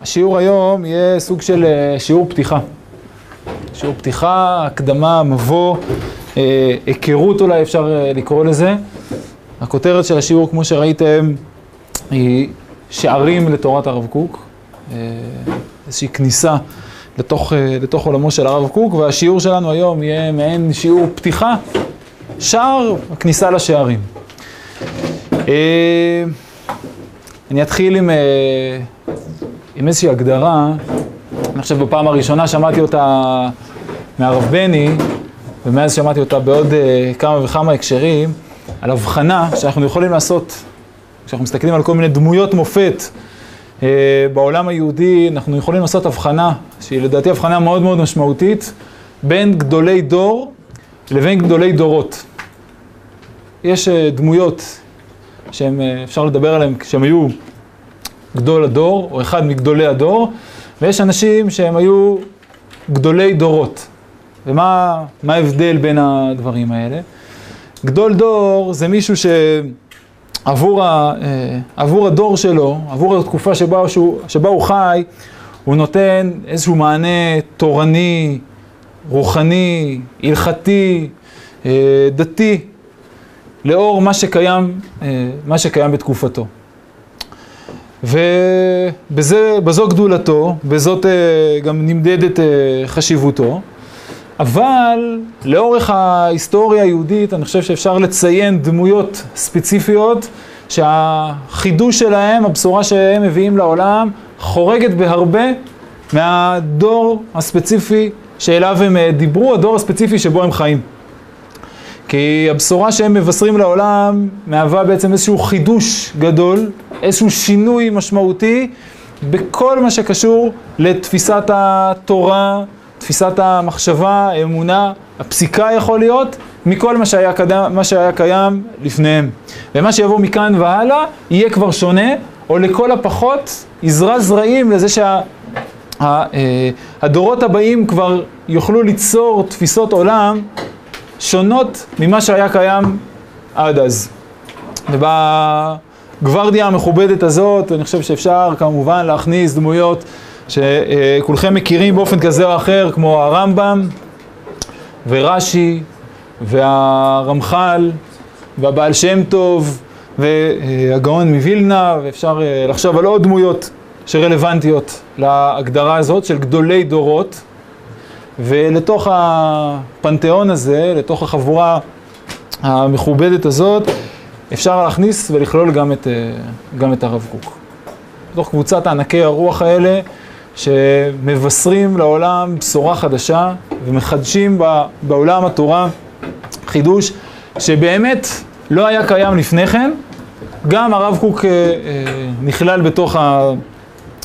השיעור היום יהיה סוג של אה, שיעור פתיחה. שיעור פתיחה, הקדמה, מבוא, אה, היכרות אולי אפשר אה, לקרוא לזה. הכותרת של השיעור, כמו שראיתם, היא שערים לתורת הרב קוק. איזושהי כניסה לתוך, לתוך עולמו של הרב קוק, והשיעור שלנו היום יהיה מעין שיעור פתיחה, שער הכניסה לשערים. אני אתחיל עם, עם איזושהי הגדרה, אני חושב בפעם הראשונה שמעתי אותה מהרב בני, ומאז שמעתי אותה בעוד uh, כמה וכמה הקשרים, על הבחנה שאנחנו יכולים לעשות, כשאנחנו מסתכלים על כל מיני דמויות מופת uh, בעולם היהודי, אנחנו יכולים לעשות הבחנה, שהיא לדעתי הבחנה מאוד מאוד משמעותית, בין גדולי דור לבין גדולי דורות. יש uh, דמויות שאפשר לדבר עליהן כשהם היו גדול הדור, או אחד מגדולי הדור, ויש אנשים שהם היו גדולי דורות. ומה ההבדל בין הדברים האלה? גדול דור זה מישהו שעבור ה, אה, עבור הדור שלו, עבור התקופה שבה, שהוא, שבה הוא חי, הוא נותן איזשהו מענה תורני, רוחני, הלכתי, אה, דתי, לאור מה שקיים, אה, מה שקיים בתקופתו. ובזו גדולתו, בזאת אה, גם נמדדת אה, חשיבותו. אבל לאורך ההיסטוריה היהודית אני חושב שאפשר לציין דמויות ספציפיות שהחידוש שלהם, הבשורה שהם מביאים לעולם, חורגת בהרבה מהדור הספציפי שאליו הם אה, דיברו, הדור הספציפי שבו הם חיים. כי הבשורה שהם מבשרים לעולם מהווה בעצם איזשהו חידוש גדול, איזשהו שינוי משמעותי בכל מה שקשור לתפיסת התורה, תפיסת המחשבה, האמונה, הפסיקה יכול להיות, מכל מה שהיה, קדם, מה שהיה קיים לפניהם. ומה שיבוא מכאן והלאה יהיה כבר שונה, או לכל הפחות יזרע זרעים לזה שה, אה, הבאים כבר יוכלו ליצור תפיסות עולם שונות ממה שהיה קיים עד אז. ובגוורדיה המכובדת הזאת, אני חושב שאפשר כמובן להכניס דמויות שכולכם מכירים באופן כזה או אחר, כמו הרמב"ם ורש"י והרמח"ל והבעל שם טוב והגאון מווילנה, ואפשר אה, לחשוב על עוד דמויות שרלוונטיות להגדרה הזאת של גדולי דורות. ולתוך הפנתיאון הזה, לתוך החבורה המכובדת הזאת, אפשר להכניס ולכלול גם את, אה, גם את הרב קוק. בתוך קבוצת ענקי הרוח האלה, שמבשרים לעולם בשורה חדשה ומחדשים בעולם התורה חידוש שבאמת לא היה קיים לפני כן, גם הרב קוק אה, אה, נכלל בתוך, ה,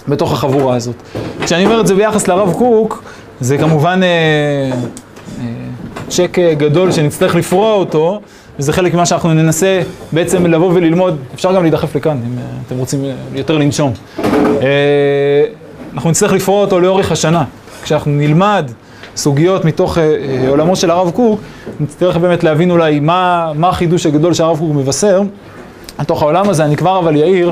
בתוך החבורה הזאת. כשאני אומר את זה ביחס לרב קוק, זה כמובן צ'ק גדול שנצטרך לפרוע אותו, וזה חלק ממה שאנחנו ננסה בעצם לבוא וללמוד, אפשר גם להידחף לכאן אם אתם רוצים יותר לנשום. אנחנו נצטרך לפרוע אותו לאורך השנה. כשאנחנו נלמד סוגיות מתוך עולמו של הרב קוק, נצטרך באמת להבין אולי מה, מה החידוש הגדול שהרב קוק מבשר לתוך העולם הזה. אני כבר אבל יאיר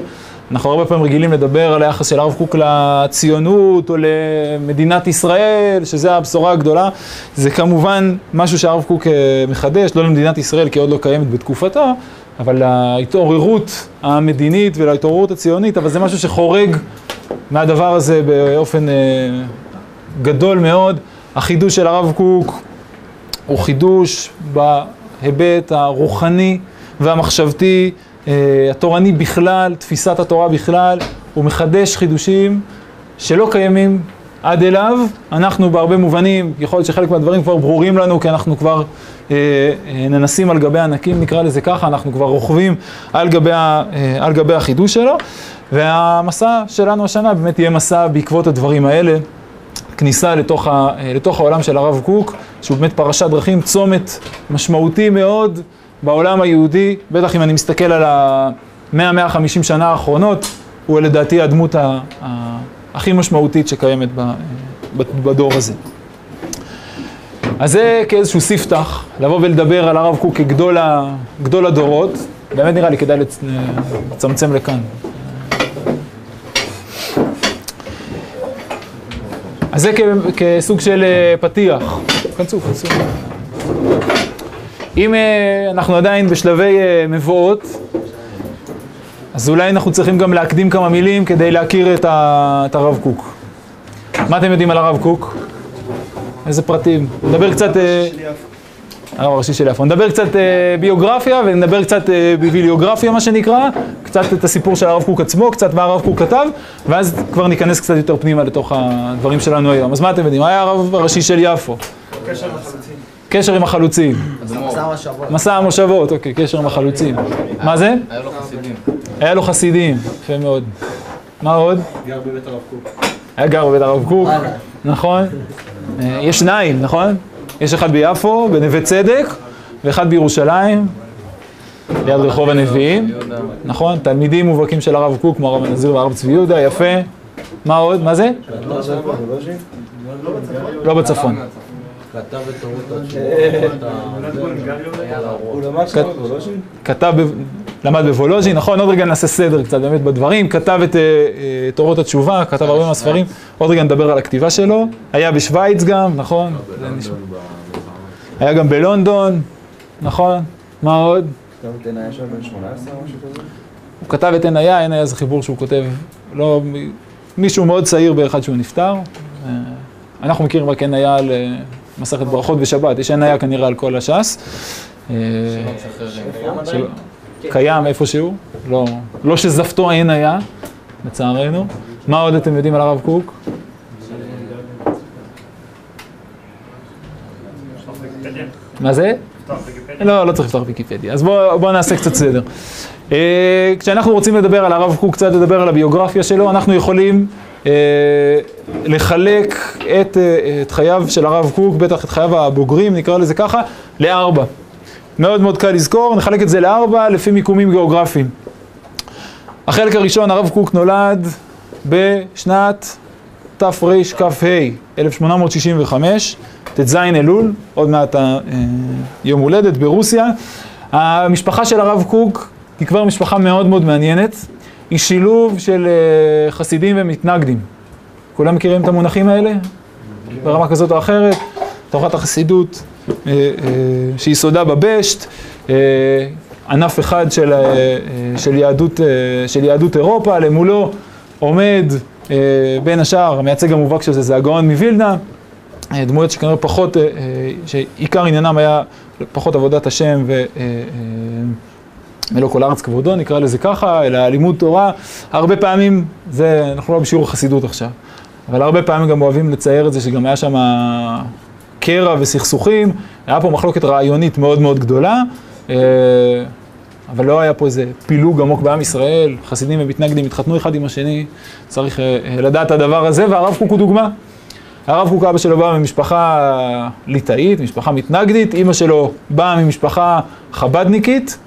אנחנו הרבה פעמים רגילים לדבר על היחס של הרב קוק לציונות או למדינת ישראל, שזה הבשורה הגדולה. זה כמובן משהו שהרב קוק אה, מחדש, לא למדינת ישראל כי עוד לא קיימת בתקופתו, אבל להתעוררות המדינית ולהתעוררות הציונית, אבל זה משהו שחורג מהדבר הזה באופן אה, גדול מאוד. החידוש של הרב קוק הוא חידוש בהיבט הרוחני והמחשבתי. אה, התורני בכלל, תפיסת התורה בכלל, הוא מחדש חידושים שלא קיימים עד אליו. אנחנו בהרבה מובנים, יכול להיות שחלק מהדברים כבר ברורים לנו, כי אנחנו כבר אה, אה, ננסים על גבי ענקים, נקרא לזה ככה, אנחנו כבר רוכבים על גבי, אה, על גבי החידוש שלו. והמסע שלנו השנה באמת יהיה מסע בעקבות הדברים האלה. כניסה לתוך, ה, אה, לתוך העולם של הרב קוק, שהוא באמת פרשת דרכים, צומת משמעותי מאוד. בעולם היהודי, בטח אם אני מסתכל על ה-100-150 שנה האחרונות, הוא לדעתי הדמות ה- ה- הכי משמעותית שקיימת ב- בדור הזה. אז זה כאיזשהו ספתח, לבוא ולדבר על הרב קוק כגדול הדורות, באמת נראה לי כדאי לצמצם לכאן. אז זה כסוג של פתיח. כנסו, כנסו. אם אנחנו עדיין בשלבי מבואות, אז אולי אנחנו צריכים גם להקדים כמה מילים כדי להכיר את הרב קוק. מה אתם יודעים על הרב קוק? איזה פרטים? נדבר קצת... הרב הראשי של יפו. נדבר קצת ביוגרפיה ונדבר קצת ביבליוגרפיה, מה שנקרא, קצת את הסיפור של הרב קוק עצמו, קצת מה הרב קוק כתב, ואז כבר ניכנס קצת יותר פנימה לתוך הדברים שלנו היום. אז מה אתם יודעים? היה הרב הראשי של יפו? קשר עם החלוצים. קשר עם החלוצים. מסע המושבות. מסע המושבות, אוקיי, קשר עם החלוצים. מה זה? היה לו חסידים. היה לו חסידים, יפה מאוד. מה עוד? גר בבית הרב קוק. היה גר בבית הרב קוק, נכון? אה, יש שניים, נכון? יש אחד ביפו, בנווה צדק, ואחד בירושלים, ליד רחוב הנביאים, נכון? תלמידים מובהקים של הרב קוק, כמו הרב הנזיר והרב צבי יהודה, יפה. מה עוד? מה זה? לא בצפון. כתב את למד שם בוולוז'ין? כתב, ב- למד בוולוז'ין, נכון? עוד רגע נעשה סדר קצת באמת בדברים. כתב את אה, אה, תורות התשובה, כתב הרבה מהספרים. עוד רגע נדבר על הכתיבה שלו. היה בשוויץ גם, נכון? נשמע. היה גם בלונדון, נכון? מה עוד? כתב את עיניי שם בן 18 או משהו כזה? הוא כתב את עין היה, עין היה זה חיבור שהוא כותב, לא, מישהו מאוד צעיר באחד שהוא נפטר. אה, אנחנו מכירים רק עין היה על מסכת ברכות ושבת, יש עין היה כנראה על כל הש"ס. אה, קיים איפשהו, לא, לא שזפתו עין היה, לצערנו. מה עוד אתם יודעים על הרב קוק? מה זה? לא, לא צריך לפתוח ויקיפדיה. אז בואו בוא נעשה קצת סדר. אה, כשאנחנו רוצים לדבר על הרב קוק, קצת לדבר על הביוגרפיה שלו, אנחנו יכולים לחלק את, אה, את חייו של הרב קוק, בטח את חייו הבוגרים, נקרא לזה ככה, לארבע. מאוד מאוד קל לזכור, נחלק את זה לארבע לפי מיקומים גיאוגרפיים. החלק הראשון, הרב קוק נולד בשנת תרכ"ה, 1865, ט"ז אלול, עוד מעט אה, יום הולדת ברוסיה. המשפחה של הרב קוק היא כבר משפחה מאוד מאוד מעניינת, היא שילוב של אה, חסידים ומתנגדים. כולם מכירים את המונחים האלה? ברמה כזאת או אחרת? תורת החסידות אה, אה, שיסודה בבשט, ענף אחד של, של, יהדות, של יהדות אירופה, למולו עומד בין השאר, המייצג המובהק של זה זה הגאון מווילנה, דמויות שכנראה פחות, שעיקר עניינם היה פחות עבודת השם ו... מלוא כל הארץ כבודו, נקרא לזה ככה, אלא לימוד תורה, הרבה פעמים, זה, אנחנו לא בשיעור חסידות עכשיו, אבל הרבה פעמים גם אוהבים לצייר את זה שגם היה שם קרע וסכסוכים, היה פה מחלוקת רעיונית מאוד מאוד גדולה, אה, אבל לא היה פה איזה פילוג עמוק בעם ישראל, חסידים ומתנגדים התחתנו אחד עם השני, צריך אה, לדעת את הדבר הזה, והרב קוק הוא דוגמה. הרב קוק אבא שלו בא ממשפחה ליטאית, משפחה מתנגדית, אימא שלו באה ממשפחה חבדניקית,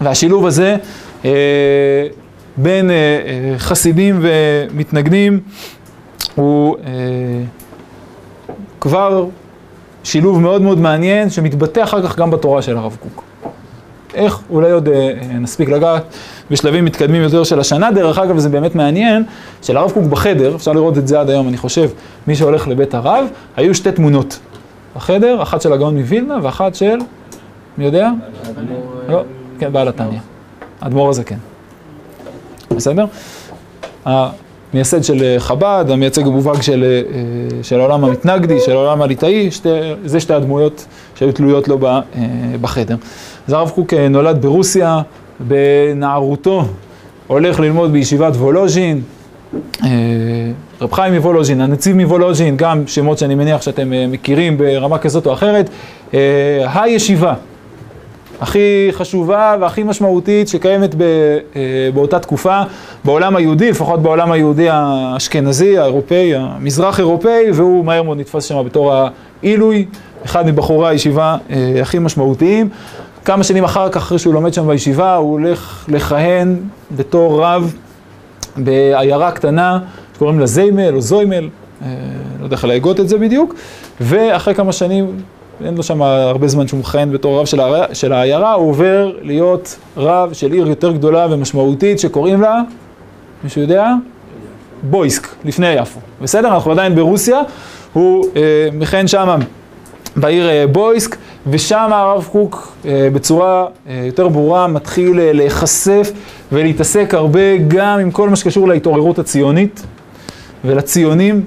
והשילוב הזה אה, בין אה, אה, חסידים ומתנגדים הוא אה, כבר שילוב מאוד מאוד מעניין שמתבטא אחר כך גם בתורה של הרב קוק. איך? אולי עוד אה, נספיק לגעת בשלבים מתקדמים יותר של השנה. דרך אגב, זה באמת מעניין, שלרב קוק בחדר, אפשר לראות את זה עד היום, אני חושב, מי שהולך לבית הרב, היו שתי תמונות בחדר, אחת של הגאון מווילנה ואחת של, מי יודע? לא, כן, בעל התניא. האדמו"ר הזה כן. בסדר? המייסד של אה, חב"ד, המייצג המובהק של, אה, של העולם המתנגדי, של העולם הליטאי, שתי, זה שתי הדמויות שהיו תלויות לו אה, בחדר. אז הרב קוק נולד ברוסיה, בנערותו הולך ללמוד בישיבת וולוז'ין, רב חיים מוולוז'ין, הנציב מוולוז'ין, גם שמות שאני מניח שאתם מכירים ברמה כזאת או אחרת, הישיבה. הכי חשובה והכי משמעותית שקיימת ב, אה, באותה תקופה בעולם היהודי, לפחות בעולם היהודי האשכנזי, האירופאי, המזרח אירופאי, והוא מהר מאוד נתפס שם בתור העילוי, אחד מבחורי הישיבה אה, הכי משמעותיים. כמה שנים אחר כך, אחרי שהוא לומד שם בישיבה, הוא הולך לכהן בתור רב בעיירה קטנה שקוראים לה זיימל או זוימל, אה, לא יודע איך להגות את זה בדיוק, ואחרי כמה שנים אין לו שם הרבה זמן שהוא מכהן בתור רב של, העיירה, של העיירה, הוא עובר להיות רב של עיר יותר גדולה ומשמעותית שקוראים לה, מישהו יודע? בבויסק, לפני יפו, בסדר? אנחנו עדיין ברוסיה, הוא אה, מכהן שמה בעיר אה, בויסק, ושם הרב קוק אה, בצורה אה, יותר ברורה מתחיל אה, להיחשף ולהתעסק הרבה גם עם כל מה שקשור להתעוררות הציונית ולציונים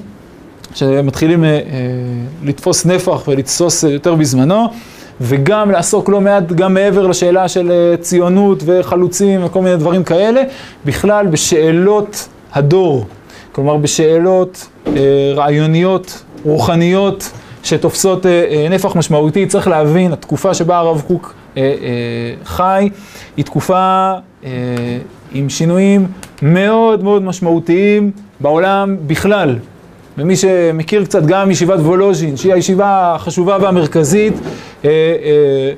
שמתחילים אה, אה, לתפוס נפח ולתסוס יותר בזמנו. וגם לעסוק לא מעט, גם מעבר לשאלה של אה, ציונות וחלוצים וכל מיני דברים כאלה, בכלל בשאלות הדור, כלומר בשאלות רעיוניות, רוחניות, שתופסות נפח משמעותי. צריך להבין, התקופה שבה הרב קוק חי, היא תקופה עם שינויים מאוד מאוד משמעותיים בעולם בכלל. ומי שמכיר קצת גם ישיבת וולוז'ין, שהיא הישיבה החשובה והמרכזית, אה, אה,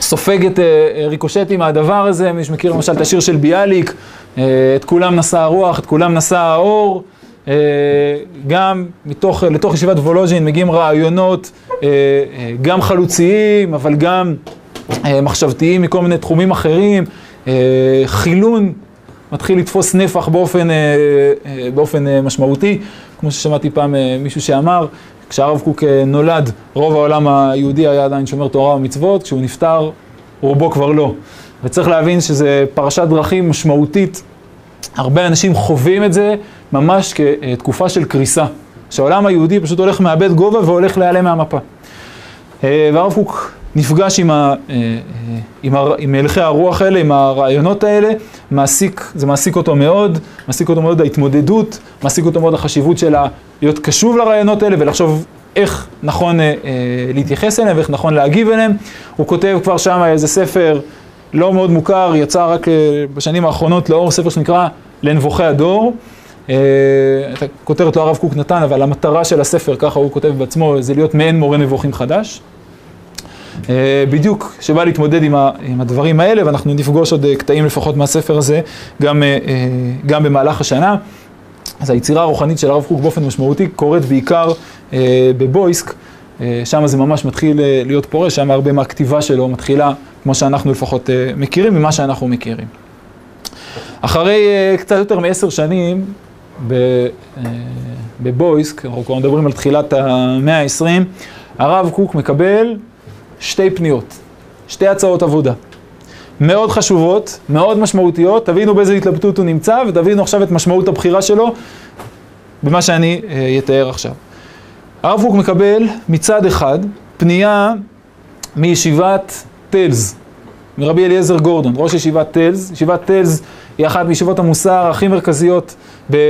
סופגת אה, ריקושטים מהדבר הזה, מי שמכיר למשל את השיר של ביאליק, את כולם נשא הרוח, את כולם נשא האור, גם מתוך, לתוך ישיבת וולוז'ין מגיעים רעיונות גם חלוציים, אבל גם מחשבתיים מכל מיני תחומים אחרים, חילון מתחיל לתפוס נפח באופן, באופן משמעותי. כמו ששמעתי פעם אה, מישהו שאמר, כשהרב קוק אה, נולד, רוב העולם היהודי היה עדיין שומר תורה ומצוות, כשהוא נפטר, רובו כבר לא. וצריך להבין שזה פרשת דרכים משמעותית. הרבה אנשים חווים את זה ממש כתקופה של קריסה. שהעולם היהודי פשוט הולך מאבד גובה והולך להיעלם מהמפה. אה, והרב קוק נפגש עם, ה, אה, אה, עם, ה, עם הלכי הרוח האלה, עם הרעיונות האלה, מעסיק, זה מעסיק אותו מאוד, מעסיק אותו מאוד ההתמודדות, מעסיק אותו מאוד החשיבות של להיות קשוב לרעיונות האלה ולחשוב איך נכון אה, אה, להתייחס אליהם ואיך נכון להגיב אליהם. הוא כותב כבר שם איזה ספר לא מאוד מוכר, יצא רק בשנים האחרונות לאור ספר שנקרא לנבוכי הדור. את הכותרת לא הרב קוק נתן, אבל המטרה של הספר, ככה הוא כותב בעצמו, זה להיות מעין מורה נבוכים חדש. אה, בדיוק שבא להתמודד עם, ה, עם הדברים האלה, ואנחנו נפגוש עוד אה, קטעים לפחות מהספר הזה גם, אה, גם במהלך השנה. אז היצירה הרוחנית של הרב קוק באופן משמעותי קורית בעיקר בבויסק, שם זה ממש מתחיל להיות פורה, שם הרבה מהכתיבה שלו מתחילה, כמו שאנחנו לפחות מכירים, ממה שאנחנו מכירים. אחרי קצת יותר מעשר שנים בבויסק, אנחנו כבר מדברים על תחילת המאה ה-20, הרב קוק מקבל שתי פניות, שתי הצעות עבודה. מאוד חשובות, מאוד משמעותיות, תבינו באיזה התלבטות הוא נמצא ותבינו עכשיו את משמעות הבחירה שלו במה שאני אה, אתאר עכשיו. הרב קוק מקבל מצד אחד פנייה מישיבת תלז, מרבי אליעזר גורדון, ראש ישיבת תלז. ישיבת תלז היא אחת מישיבות המוסר הכי מרכזיות ב, אה,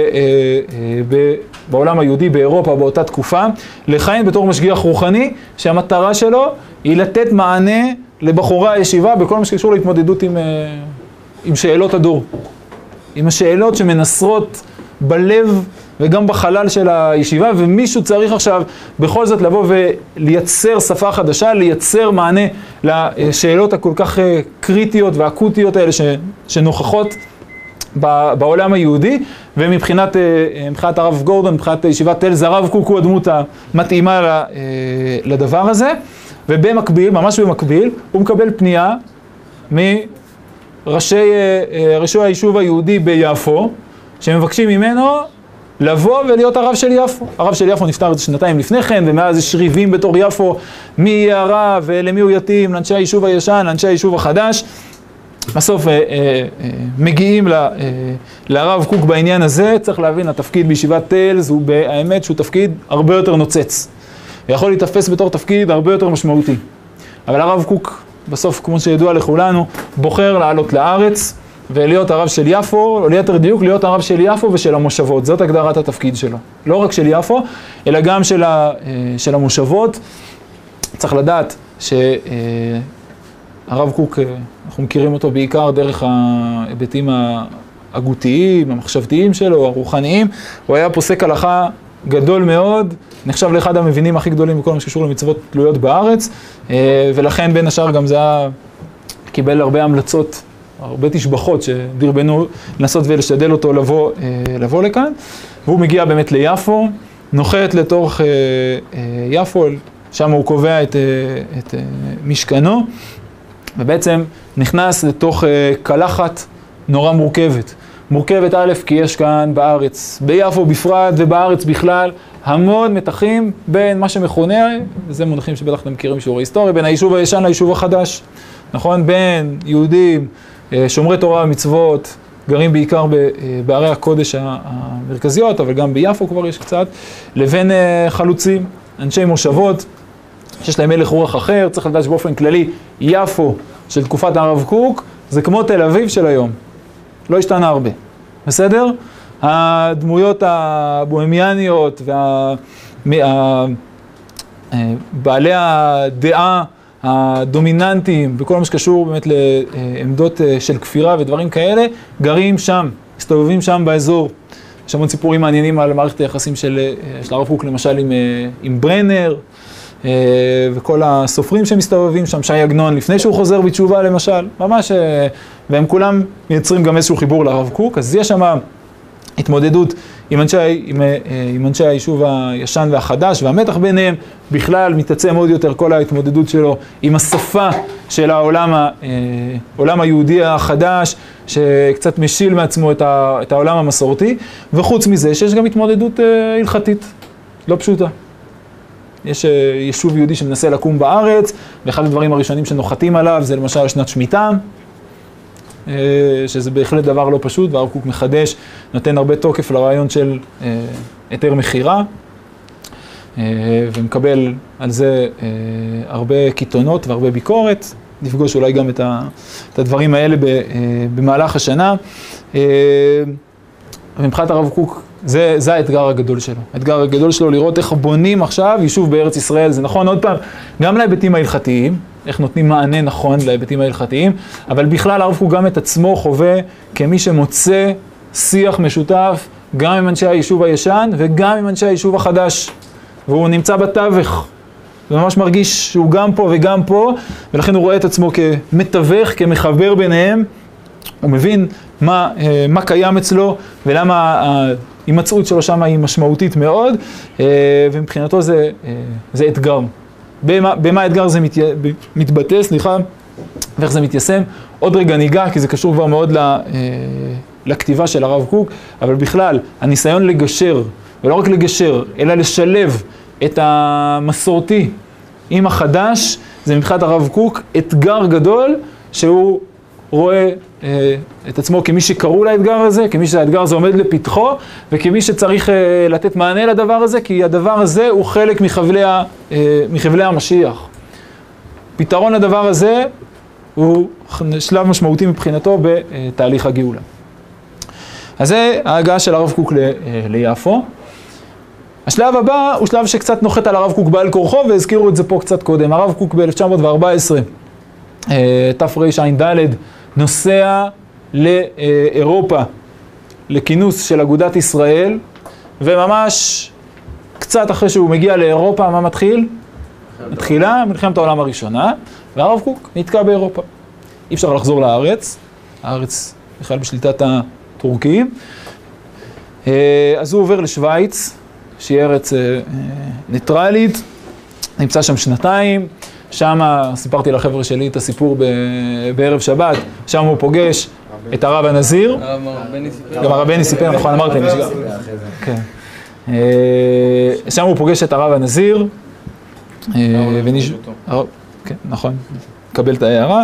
אה, ב, בעולם היהודי, באירופה, באותה תקופה, לכהן בתור משגיח רוחני, שהמטרה שלו היא לתת מענה לבחורי הישיבה בכל מה שקשור להתמודדות עם, אה, עם שאלות הדור. עם השאלות שמנסרות בלב וגם בחלל של הישיבה, ומישהו צריך עכשיו בכל זאת לבוא ולייצר שפה חדשה, לייצר מענה לשאלות הכל כך קריטיות ואקוטיות האלה שנוכחות בעולם היהודי, ומבחינת מבחינת הרב גורדון, מבחינת ישיבת תל, זה הרב קוק הוא הדמות המתאימה לדבר הזה. ובמקביל, ממש במקביל, הוא מקבל פנייה מראשי ראשי היישוב היהודי ביפו, שמבקשים ממנו לבוא ולהיות הרב של יפו. הרב של יפו נפטר שנתיים לפני כן, ומאז יש ריבים בתור יפו, מי יהיה הרב ולמי הוא יתאים, לאנשי היישוב הישן, לאנשי היישוב החדש. בסוף אה, אה, אה, מגיעים לרב קוק בעניין הזה, צריך להבין, התפקיד בישיבת תלז הוא באמת שהוא תפקיד הרבה יותר נוצץ. ויכול להיתפס בתור תפקיד הרבה יותר משמעותי. אבל הרב קוק, בסוף, כמו שידוע לכולנו, בוחר לעלות לארץ ולהיות הרב של יפו, או ליתר דיוק, להיות הרב של יפו ושל המושבות. זאת הגדרת התפקיד שלו. לא רק של יפו, אלא גם של, ה, של המושבות. צריך לדעת שהרב אה, קוק, אה, אנחנו מכירים אותו בעיקר דרך ההיבטים ההגותיים, המחשבתיים שלו, הרוחניים. הוא היה פוסק הלכה גדול מאוד, נחשב לאחד המבינים הכי גדולים בכל מה שקשור למצוות תלויות בארץ, אה, ולכן בין השאר גם זה היה, קיבל הרבה המלצות, הרבה תשבחות שדרבנו לנסות ולשדל אותו לבוא, אה, לבוא לכאן, והוא מגיע באמת ליפו, נוחת לתוך יפו, שם הוא קובע את, את משכנו, ובעצם נכנס לתוך קלחת נורא מורכבת. מורכבת א', כי יש כאן בארץ, ביפו בפרט ובארץ בכלל, המון מתחים בין מה שמכונה, וזה מונחים שבטח אתם מכירים שיעורי היסטוריה, בין היישוב הישן ליישוב החדש, נכון? בין יהודים, אה, שומרי תורה ומצוות, גרים בעיקר אה, בערי הקודש המרכזיות, אבל גם ביפו כבר יש קצת, לבין אה, חלוצים, אנשי מושבות, שיש להם הלך רוח אחר, צריך לדעת שבאופן כללי, יפו של תקופת הרב קוק, זה כמו תל אביב של היום, לא השתנה הרבה, בסדר? הדמויות הבוהמיאניות ובעלי הדעה הדומיננטיים וכל מה שקשור באמת לעמדות אה, של כפירה ודברים כאלה, גרים שם, מסתובבים שם באזור. יש המון סיפורים מעניינים על מערכת היחסים של, אה, של הרב קוק, למשל עם, אה, עם ברנר, וכל הסופרים שמסתובבים שם, שי עגנון, לפני שהוא חוזר בתשובה למשל, ממש, והם כולם מייצרים גם איזשהו חיבור לרב קוק, אז יש שם התמודדות עם אנשי, עם, אה, עם אנשי היישוב הישן והחדש והמתח ביניהם, בכלל מתעצם עוד יותר כל ההתמודדות שלו עם השפה של העולם, אה, העולם היהודי החדש, שקצת משיל מעצמו את, ה, את העולם המסורתי, וחוץ מזה שיש גם התמודדות אה, הלכתית, לא פשוטה. יש יישוב יהודי שמנסה לקום בארץ, ואחד הדברים הראשונים שנוחתים עליו זה למשל שנת שמיטה. אה, שזה בהחלט דבר לא פשוט, והרב קוק מחדש, נותן הרבה תוקף לרעיון של אה, היתר מכירה, אה, ומקבל על זה הרבה קיתונות והרבה ביקורת. נפגוש אולי גם את, הדברים האלה במהלך השנה. ומבחינת הרב קוק, זה, זה האתגר הגדול שלו. האתגר הגדול שלו לראות איך בונים עכשיו יישוב בארץ ישראל. זה נכון, עוד פעם, גם להיבטים ההלכתיים, איך נותנים מענה נכון להיבטים ההלכתיים, אבל בכלל הרב קוק גם את עצמו חווה כמי שמוצא שיח משותף גם עם אנשי היישוב הישן וגם עם אנשי היישוב החדש. והוא נמצא בתווך, וממש מרגיש שהוא גם פה וגם פה, ולכן הוא רואה את עצמו כמתווך, כמחבר ביניהם. הוא מבין מה, אה, מה קיים אצלו ולמה ההימצאות שלו שם היא משמעותית מאוד, אה, ומבחינתו זה, אה, זה אתגר. במה, במה האתגר הזה מת, מתבטא, סליחה, ואיך זה מתיישם. עוד רגע ניגע, כי זה קשור כבר מאוד ל, לכתיבה של הרב קוק, אבל בכלל, הניסיון לגשר, ולא רק לגשר, אלא לשלב את המסורתי עם החדש, זה מבחינת הרב קוק אתגר גדול, שהוא רואה אה, את עצמו כמי שקראו לאתגר הזה, כמי שהאתגר הזה עומד לפתחו, וכמי שצריך אה, לתת מענה לדבר הזה, כי הדבר הזה הוא חלק מחבלי, ה, אה, מחבלי המשיח. פתרון לדבר הזה הוא שלב משמעותי מבחינתו בתהליך הגאולה. אז זה ההגעה של הרב קוק ל, אה, ליפו. השלב הבא הוא שלב שקצת נוחת על הרב קוק בעל כורחו, והזכירו את זה פה קצת קודם. הרב קוק ב-1914, אה, תרע"ד, נוסע לאירופה, לכינוס של אגודת ישראל, וממש קצת אחרי שהוא מגיע לאירופה, מה מתחיל? מתחילה מלחמת העולם הראשונה, והרב קוק נתקע באירופה. אי אפשר לחזור לארץ, הארץ בכלל בשליטת הטורקים. אה, אז הוא עובר לשוויץ, שהיא ארץ אה, אה, ניטרלית, נמצא שם שנתיים. שם סיפרתי לחבר'ה שלי את הסיפור בערב שבת, שם הוא פוגש את הרב הנזיר. גם הרב בני סיפר, נכון, אמרתי, אני שגם. כן. אה, שם הוא פוגש את הרב הנזיר. אה, כן, נכון, מקבל את ההערה.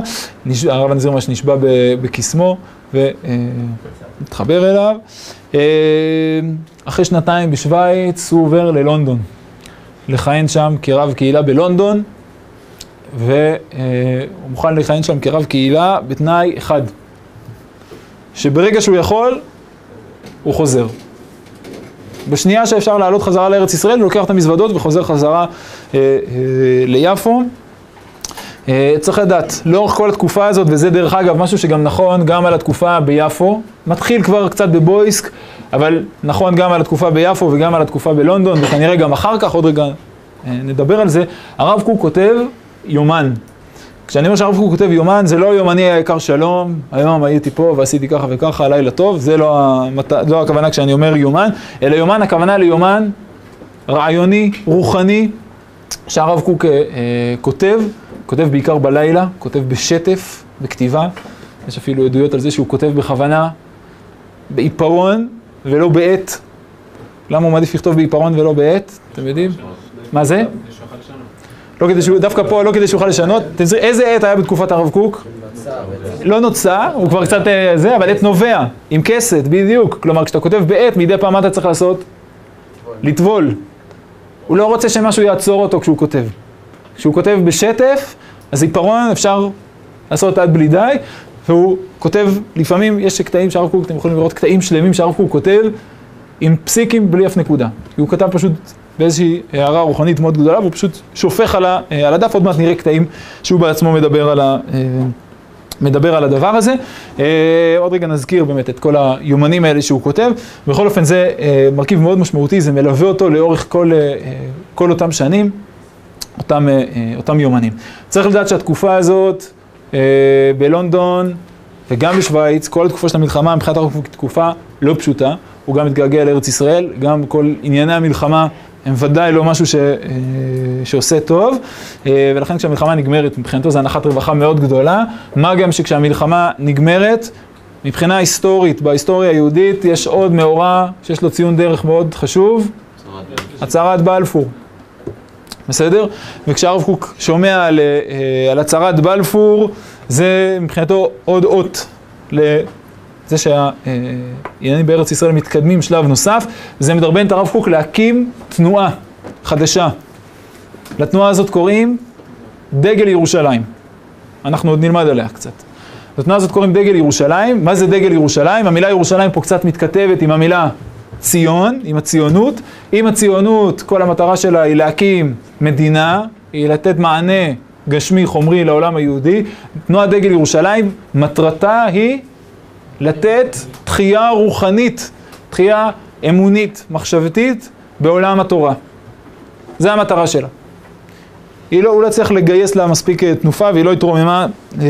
הרב הנזיר ממש נשבע בקסמו ומתחבר אליו. אה, אחרי שנתיים בשוויץ הוא עובר ללונדון, לכהן שם כרב קהילה בלונדון. והוא מוכן לכהן שם כרב קהילה בתנאי אחד, שברגע שהוא יכול, הוא חוזר. בשנייה שאפשר לעלות חזרה לארץ ישראל, הוא לוקח את המזוודות וחוזר חזרה אה, אה, ליפו. אה, צריך לדעת, לאורך כל התקופה הזאת, וזה דרך אגב משהו שגם נכון גם על התקופה ביפו, מתחיל כבר קצת בבויסק, אבל נכון גם על התקופה ביפו וגם על התקופה בלונדון, וכנראה גם אחר כך, עוד רגע אה, נדבר על זה. הרב קוק כותב יומן. כשאני אומר שהרב קוק כותב יומן, זה לא יומני היקר שלום, היום הייתי פה ועשיתי ככה וככה, לילה טוב, זה לא, המת... לא הכוונה כשאני אומר יומן, אלא יומן, הכוונה ליומן רעיוני, רוחני, שהרב קוק אה, כותב, כותב בעיקר בלילה, כותב בשטף, בכתיבה, יש אפילו עדויות על זה שהוא כותב בכוונה בעיפרון ולא בעט. למה הוא מעדיף לכתוב בעיפרון ולא בעט? אתם יודעים? מה זה? לא כדי שהוא, דווקא פה לא כדי שהוא יוכל לשנות. איזה עט היה בתקופת הרב קוק? לא נוצר, הוא כבר קצת אה, זה, אבל עט נובע, עם כסת, בדיוק. כלומר, כשאתה כותב בעט, מדי פעם מה אתה צריך לעשות? לטבול. הוא לא רוצה שמשהו יעצור אותו כשהוא כותב. כשהוא כותב בשטף, אז עיפרון אפשר לעשות עד בלי די, והוא כותב, לפעמים יש קטעים שהרב קוק, אתם יכולים לראות קטעים שלמים שהרב קוק כותב עם פסיקים בלי אף נקודה. הוא כתב פשוט באיזושהי הערה רוחנית מאוד גדולה, והוא פשוט שופך על, ה, על הדף, עוד מעט נראה קטעים שהוא בעצמו מדבר על, ה, מדבר על הדבר הזה. עוד רגע נזכיר באמת את כל היומנים האלה שהוא כותב. בכל אופן זה מרכיב מאוד משמעותי, זה מלווה אותו לאורך כל, כל אותם שנים, אותם, אותם יומנים. צריך לדעת שהתקופה הזאת בלונדון וגם בשוויץ, כל התקופה של המלחמה מבחינת הרב קוק תקופה לא פשוטה. הוא גם מתגעגע לארץ ישראל, גם כל ענייני המלחמה הם ודאי לא משהו ש, שעושה טוב, ולכן כשהמלחמה נגמרת, מבחינתו זו הנחת רווחה מאוד גדולה, מה גם שכשהמלחמה נגמרת, מבחינה היסטורית, בהיסטוריה היהודית, יש עוד מאורע שיש לו ציון דרך מאוד חשוב, הצהרת בלפור. בסדר? וכשהרב קוק שומע על, על הצהרת בלפור, זה מבחינתו עוד אות זה שהעניינים בארץ ישראל מתקדמים שלב נוסף, זה מדרבן את הרב קוק להקים תנועה חדשה. לתנועה הזאת קוראים דגל ירושלים. אנחנו עוד נלמד עליה קצת. לתנועה הזאת קוראים דגל ירושלים. מה זה דגל ירושלים? המילה ירושלים פה קצת מתכתבת עם המילה ציון, עם הציונות. עם הציונות, כל המטרה שלה היא להקים מדינה, היא לתת מענה גשמי חומרי לעולם היהודי. תנועת דגל ירושלים, מטרתה היא לתת תחייה רוחנית, תחייה אמונית, מחשבתית, בעולם התורה. זה המטרה שלה. היא לא, הוא לא צריך לגייס לה מספיק תנופה והיא לא התרוממה אה,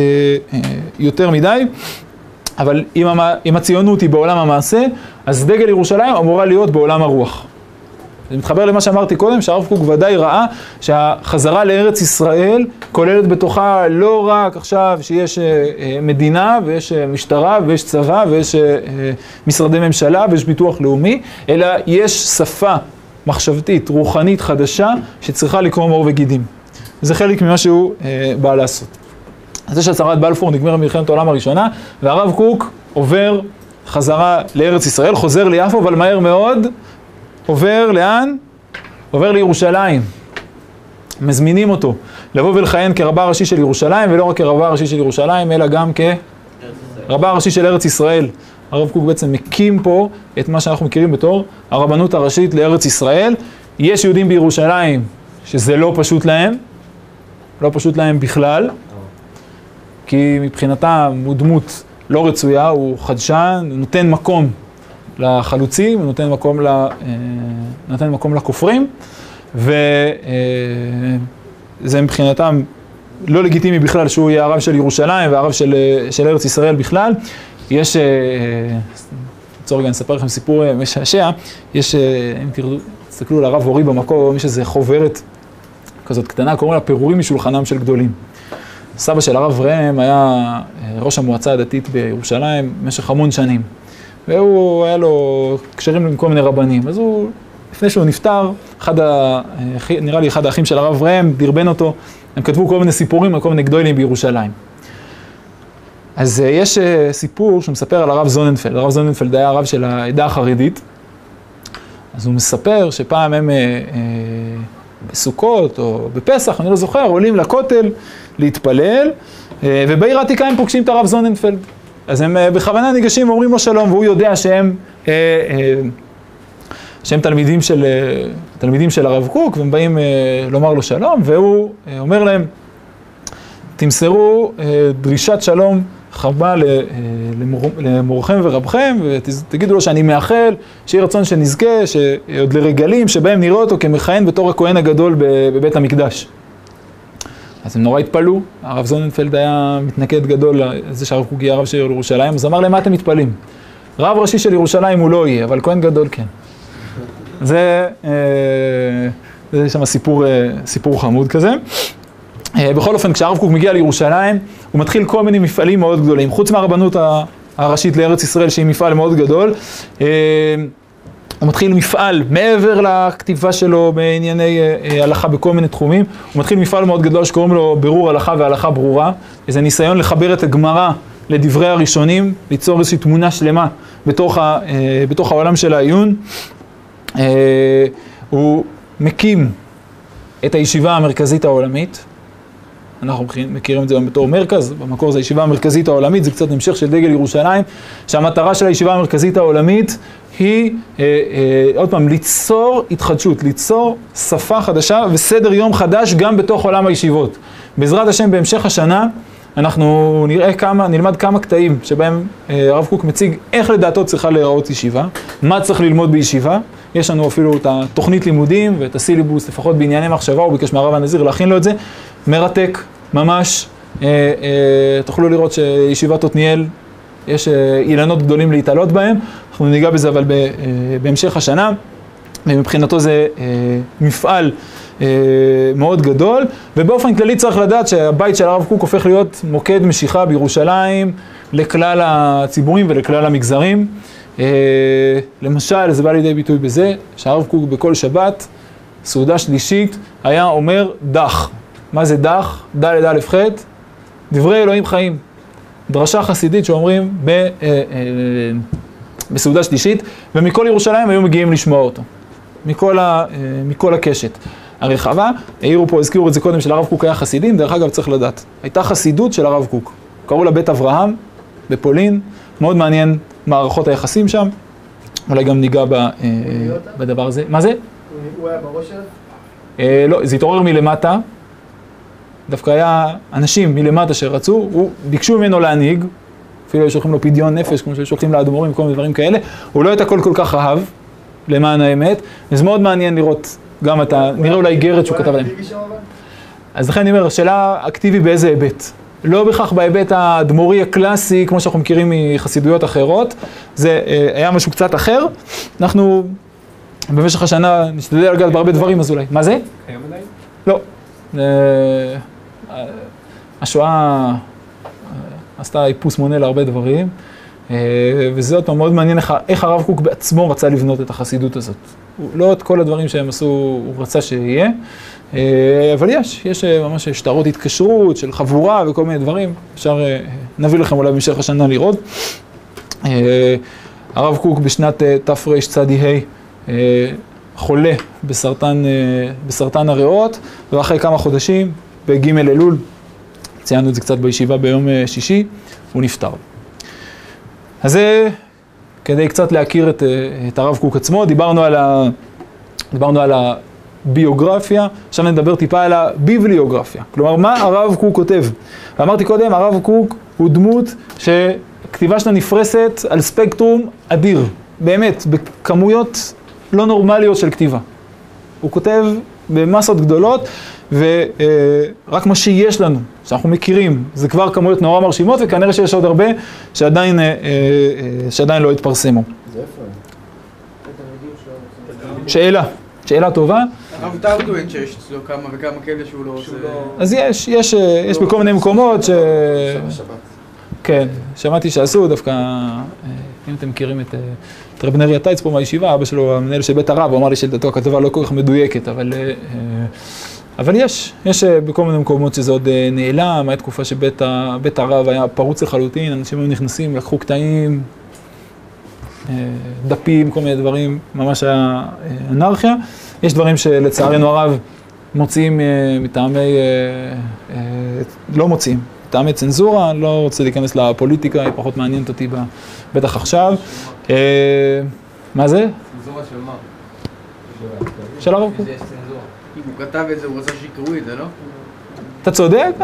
אה, יותר מדי, אבל אם, המ, אם הציונות היא בעולם המעשה, אז דגל ירושלים אמורה להיות בעולם הרוח. זה מתחבר למה שאמרתי קודם, שהרב קוק ודאי ראה שהחזרה לארץ ישראל כוללת בתוכה לא רק עכשיו שיש מדינה ויש משטרה ויש צבא ויש משרדי ממשלה ויש ביטוח לאומי, אלא יש שפה מחשבתית, רוחנית חדשה, שצריכה לקרום עור וגידים. זה חלק ממה שהוא בא לעשות. זה שהצהרת בלפור נגמר במלחמת העולם הראשונה, והרב קוק עובר חזרה לארץ ישראל, חוזר ליפו, אבל מהר מאוד עובר לאן? עובר לירושלים. מזמינים אותו לבוא ולכהן כרבה הראשי של ירושלים, ולא רק כרבה הראשי של ירושלים, אלא גם כרבה הראשי של ארץ ישראל. הרב קוק בעצם מקים פה את מה שאנחנו מכירים בתור הרבנות הראשית לארץ ישראל. יש יהודים בירושלים שזה לא פשוט להם, לא פשוט להם בכלל, כי מבחינתם הוא דמות לא רצויה, הוא חדשן, הוא נותן מקום לחלוצים, הוא נותן מקום, ל, אה, נותן מקום לכופרים, וזה אה, מבחינתם לא לגיטימי בכלל שהוא יהיה הרב של ירושלים והרב של, אה, של ארץ ישראל בכלל. יש, רוצה רגע, אני אספר לכם סיפור משעשע, יש, אם תראו, תסתכלו על הרב הורי במקום, יש איזה חוברת כזאת קטנה, קוראים לה פירורים משולחנם של גדולים. סבא של הרב ראם היה ראש המועצה הדתית בירושלים במשך המון שנים. והוא, היה לו קשרים עם כל מיני רבנים. אז הוא, לפני שהוא נפטר, אחד ה... נראה לי אחד האחים של הרב ראם, דרבן אותו, הם כתבו כל מיני סיפורים על כל מיני גדולים בירושלים. אז יש סיפור שמספר על הרב זוננפלד. הרב זוננפלד היה הרב של העדה החרדית. אז הוא מספר שפעם הם אה, אה, בסוכות או בפסח, אני לא זוכר, עולים לכותל להתפלל, אה, ובעיר העתיקה הם פוגשים את הרב זוננפלד. אז הם בכוונה ניגשים ואומרים לו שלום, והוא יודע שהם, אה, אה, שהם תלמידים של, תלמידים של הרב קוק, והם באים אה, לומר לו שלום, והוא אומר להם, תמסרו דרישת שלום חמה למורכם ורבכם, ותגידו לו שאני מאחל, שיהיה רצון שנזכה, שעוד לרגלים שבהם נראה אותו כמכהן בתור הכהן הגדול בבית המקדש. אז הם נורא התפלאו, הרב זוננפלד היה מתנגד גדול לזה שהרב קוק יהיה הרב של ירושלים, אז אמר להם, מה אתם מתפלאים? רב ראשי של ירושלים הוא לא יהיה, אבל כהן גדול כן. זה, אה, זה שם סיפור, אה, סיפור חמוד כזה. אה, בכל אופן, כשהרב קוק מגיע לירושלים, הוא מתחיל כל מיני מפעלים מאוד גדולים. חוץ מהרבנות הראשית לארץ ישראל, שהיא מפעל מאוד גדול. אה, הוא מתחיל מפעל מעבר לכתיבה שלו בענייני אה, הלכה בכל מיני תחומים, הוא מתחיל מפעל מאוד גדול שקוראים לו בירור הלכה והלכה ברורה, איזה ניסיון לחבר את הגמרא לדברי הראשונים, ליצור איזושהי תמונה שלמה בתוך, ה, בתוך העולם של העיון. הוא מקים את הישיבה המרכזית העולמית, אנחנו מכירים את זה גם בתור מרכז, במקור זה הישיבה המרכזית העולמית, זה קצת המשך של דגל ירושלים, שהמטרה של הישיבה המרכזית העולמית היא, אה, אה, עוד פעם, ליצור התחדשות, ליצור שפה חדשה וסדר יום חדש גם בתוך עולם הישיבות. בעזרת השם, בהמשך השנה, אנחנו נראה כמה, נלמד כמה קטעים שבהם אה, הרב קוק מציג איך לדעתו צריכה להיראות ישיבה, מה צריך ללמוד בישיבה. יש לנו אפילו את התוכנית לימודים ואת הסילבוס, לפחות בענייני מחשבה, הוא ביקש מהרב הנזיר להכין לו את זה. מרתק, ממש. אה, אה, תוכלו לראות שישיבת עתניאל, יש אה, אילנות גדולים להתעלות בהם. אנחנו ניגע בזה אבל אה, בהמשך השנה. ומבחינתו זה אה, מפעל אה, מאוד גדול, ובאופן כללי צריך לדעת שהבית של הרב קוק הופך להיות מוקד משיכה בירושלים לכלל הציבורים ולכלל המגזרים. למשל, זה בא לידי ביטוי בזה שהרב קוק בכל שבת, סעודה שלישית, היה אומר דח. מה זה דח? ד' א' ח', דברי אלוהים חיים. דרשה חסידית שאומרים ב, בסעודה שלישית, ומכל ירושלים היו מגיעים לשמוע אותו. מכל, ה, אה, מכל הקשת הרחבה. העירו פה, הזכירו את זה קודם, שלרב קוק היה חסידים, דרך אגב צריך לדעת. הייתה חסידות של הרב קוק. קראו לה בית אברהם, בפולין, מאוד מעניין מערכות היחסים שם. אולי גם ניגע ב, אה, בדבר הזה. מה זה? הוא היה בראש שלו? אה, לא, זה התעורר מלמטה. דווקא היה אנשים מלמטה שרצו, הוא, ביקשו ממנו להנהיג, אפילו היו שולחים לו פדיון נפש, כמו ששולחים לאדמו"רים וכל מיני דברים כאלה, הוא לא את הכל כל כך אהב, למען האמת, וזה מאוד מעניין לראות גם את ה... נראה אולי איגרת שהוא כתב עליהם. אז לכן אני אומר, שאלה אקטיבי באיזה היבט? לא בהכרח בהיבט האדמו"רי הקלאסי, כמו שאנחנו מכירים מחסידויות אחרות, זה אה, היה משהו קצת אחר. אנחנו במשך השנה נשתדל לגעת בהרבה דברים, אז אולי. מה זה? קיים עדיין? לא. השואה אה, עשתה איפוס מונה להרבה דברים, אה, וזה עוד פעם מאוד מעניין איך, איך הרב קוק בעצמו רצה לבנות את החסידות הזאת. לא את כל הדברים שהם עשו, הוא רצה שיהיה, אה, אבל יש, יש ממש שטרות התקשרות של חבורה וכל מיני דברים, אפשר, נביא לכם אולי במשך השנה לראות. הרב קוק בשנת תרצ"ה חולה בסרטן, בסרטן הריאות, ואחרי כמה חודשים, בג' אלול, ציינו את זה קצת בישיבה ביום אה, שישי, הוא נפטר. אז זה כדי קצת להכיר את, אה, את הרב קוק עצמו, דיברנו על, ה, דיברנו על הביוגרפיה, עכשיו נדבר טיפה על הביבליוגרפיה. כלומר, מה הרב קוק כותב? ואמרתי קודם, הרב קוק הוא דמות שכתיבה שלה נפרסת על ספקטרום אדיר, באמת, בכמויות לא נורמליות של כתיבה. הוא כותב במסות גדולות, ורק מה שיש לנו, שאנחנו מכירים, זה כבר כמויות נורא מרשימות, וכנראה שיש עוד הרבה שעדיין, אה, אה, שעדיין לא התפרסמו. שאלה, שאלה טובה. הרב טאו טוען שיש אצלו כמה וכמה כאלה שהוא לא עושה... אז יש, יש, אה, יש בכל מיני מקומות ש... כן, שמעתי שעשו דווקא, אם אתם מכירים את... את רב נריה טייץ פה מהישיבה, אבא שלו המנהל של בית הרב, הוא אמר לי שלדעתו הכתבה לא כל כך מדויקת, אבל, אה, אבל יש, יש אה, בכל מיני מקומות שזה עוד אה, נעלם, הייתה תקופה שבית הרב היה פרוץ לחלוטין, אנשים היו נכנסים, לקחו קטעים, דפים, כל מיני דברים, ממש היה אנרכיה. יש דברים שלצערנו הרב מוציאים מטעמי, לא מוציאים, מטעמי צנזורה, אני לא רוצה להיכנס לפוליטיקה, היא פחות מעניינת אותי בטח עכשיו. אה, מה זה? צנזורה של מה? של הרב קוק. כתב את זה, הוא רצה שיקראו את זה, לא? אתה צודק,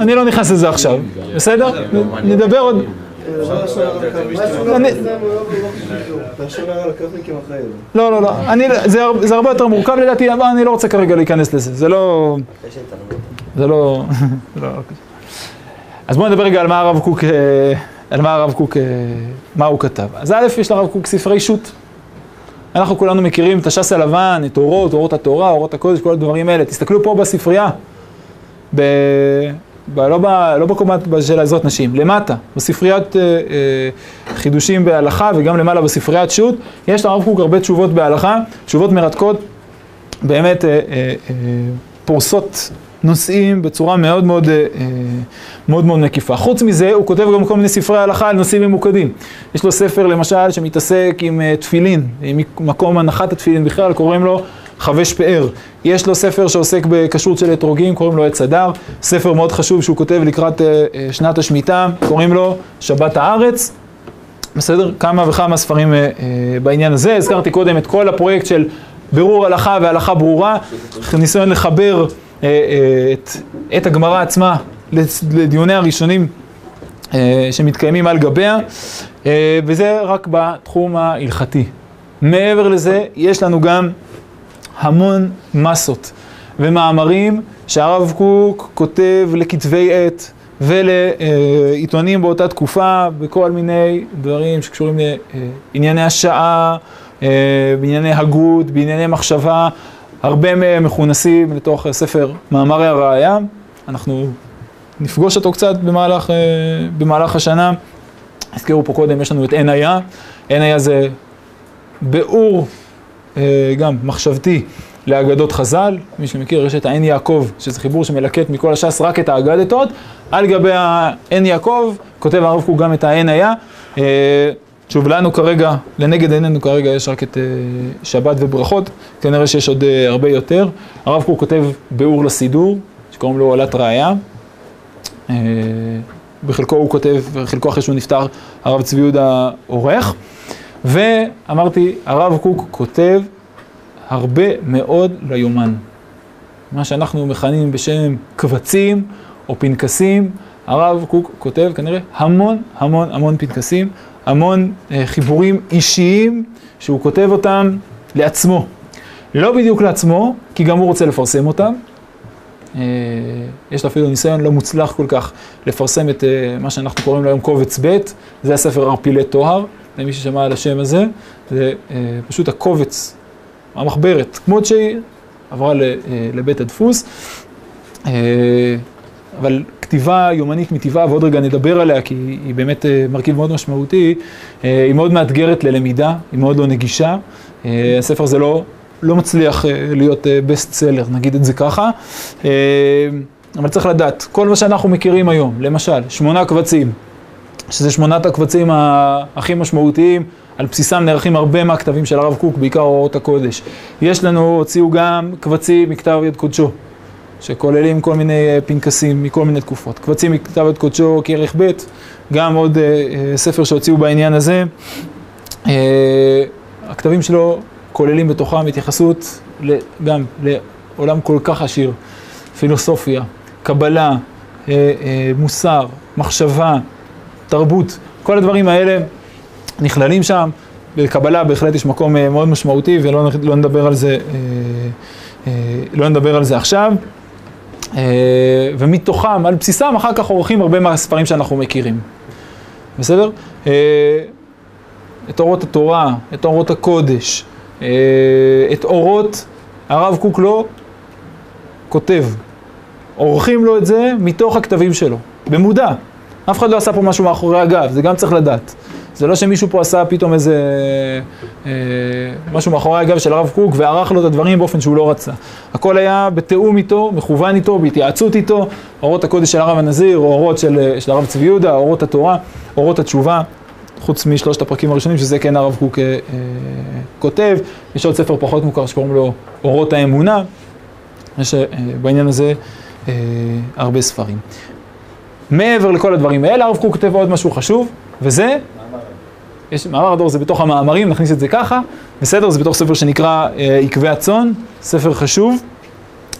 אני לא נכנס לזה עכשיו, בסדר? נדבר עוד... לא, לא, לא, זה הרבה יותר מורכב לדעתי, אבל אני לא רוצה כרגע להיכנס לזה, זה לא... זה לא... אז בואו נדבר רגע על מה הרב קוק... על מה הרב קוק, אה, מה הוא כתב. אז א', יש לרב קוק ספרי שו"ת. אנחנו כולנו מכירים את הש"ס הלבן, את אורות, אורות התורה, אורות הקודש, כל הדברים האלה. תסתכלו פה בספרייה, ב, לא, ב, לא בקומה של העזרת נשים, למטה, בספריית אה, אה, חידושים בהלכה וגם למעלה בספריית שו"ת, יש לרב קוק הרבה תשובות בהלכה, תשובות מרתקות, באמת אה, אה, אה, פורסות נושאים בצורה מאוד מאוד, אה, מאוד מאוד מקיפה. חוץ מזה, הוא כותב גם כל מיני ספרי הלכה על נושאים ממוקדים. יש לו ספר למשל שמתעסק עם אה, תפילין, עם מקום הנחת התפילין בכלל, קוראים לו חבש פאר. יש לו ספר שעוסק בכשרות של אתרוגים, קוראים לו עץ אדר. ספר מאוד חשוב שהוא כותב לקראת אה, שנת השמיטה, קוראים לו שבת הארץ. בסדר? כמה וכמה ספרים בעניין הזה. הזכרתי קודם את כל הפרויקט של בירור הלכה והלכה ברורה, ניסיון לחבר אה, אה, את, את הגמרא עצמה לדיוני הראשונים אה, שמתקיימים על גביה, וזה רק בתחום ההלכתי. מעבר לזה, יש לנו גם המון מסות ומאמרים שהרב קוק כותב לכתבי עת ולעיתונים באותה תקופה, בכל מיני דברים שקשורים לענייני השעה, בענייני הגות, בענייני מחשבה, הרבה מהם מכונסים לתוך ספר מאמרי הראייה, אנחנו נפגוש אותו קצת במהלך, אה, במהלך השנה. הזכירו פה קודם, יש לנו את עין היה, עין היה זה ביאור אה, גם מחשבתי לאגדות חז"ל, מי שמכיר יש את העין יעקב, שזה חיבור שמלקט מכל הש"ס רק את האגדתות, על גבי העין יעקב כותב הרב קוק גם את העין היה. אה, שוב, לנו כרגע, לנגד עינינו כרגע יש רק את uh, שבת וברכות, כנראה שיש עוד uh, הרבה יותר. הרב קוק כותב ביאור לסידור, שקוראים לו עולת ראייה. Uh, בחלקו הוא כותב, בחלקו אחרי שהוא נפטר, הרב צבי יהודה עורך. ואמרתי, הרב קוק כותב הרבה מאוד ליומן. מה שאנחנו מכנים בשם קבצים או פנקסים, הרב קוק כותב כנראה המון המון המון פנקסים. המון אה, חיבורים אישיים שהוא כותב אותם לעצמו. לא בדיוק לעצמו, כי גם הוא רוצה לפרסם אותם. אה, יש לו אפילו ניסיון לא מוצלח כל כך לפרסם את אה, מה שאנחנו קוראים לו היום קובץ ב', זה הספר ערפילי טוהר, למי ששמע על השם הזה, זה פשוט הקובץ, המחברת, כמות שהיא, עברה לבית הדפוס. אבל כתיבה יומנית מטבעה, ועוד רגע נדבר עליה, כי היא באמת אה, מרכיב מאוד משמעותי, אה, היא מאוד מאתגרת ללמידה, היא מאוד לא נגישה. אה, הספר הזה לא, לא מצליח להיות בסט סלר, נגיד את זה ככה. אבל צריך לדעת, כל מה שאנחנו מכירים היום, למשל, שמונה קבצים, שזה שמונת הקבצים הכי משמעותיים, על בסיסם נערכים הרבה מהכתבים של הרב קוק, בעיקר אורות הקודש. יש לנו, הוציאו גם קבצים מכתב יד קודשו. שכוללים כל מיני אה, פנקסים מכל מיני תקופות. קבצים מכתב את קודשו כערך ב', גם עוד uh, uh, ספר שהוציאו בעניין הזה. הכתבים שלו כוללים בתוכם התייחסות גם לעולם כל כך עשיר, פילוסופיה, קבלה, מוסר, מחשבה, תרבות, כל הדברים האלה נכללים שם. בקבלה בהחלט יש מקום מאוד משמעותי ולא לא נדבר על זה, לא נדבר על זה עכשיו. אה, ומתוכם, על בסיסם, אחר כך עורכים הרבה מהספרים שאנחנו מכירים. בסדר? אה, את אורות התורה, את אורות הקודש, אה, את אורות, הרב קוק לא כותב. עורכים לו את זה מתוך הכתבים שלו, במודע. אף אחד לא עשה פה משהו מאחורי הגב, זה גם צריך לדעת. זה לא שמישהו פה עשה פתאום איזה אה, משהו מאחורי הגב של הרב קוק וערך לו את הדברים באופן שהוא לא רצה. הכל היה בתיאום איתו, מכוון איתו, בהתייעצות איתו, אורות הקודש של הרב הנזיר, אורות של, של הרב צבי יהודה, אורות התורה, אורות התשובה, חוץ משלושת הפרקים הראשונים, שזה כן הרב קוק אה, כותב. יש עוד ספר פחות מוכר שקוראים לו אורות האמונה. יש אה, בעניין הזה אה, הרבה ספרים. מעבר לכל הדברים האלה, הרב קוק כותב עוד משהו חשוב, וזה יש מאמר הדור זה בתוך המאמרים, נכניס את זה ככה, בסדר? זה בתוך ספר שנקרא אה, עקבי הצאן, ספר חשוב.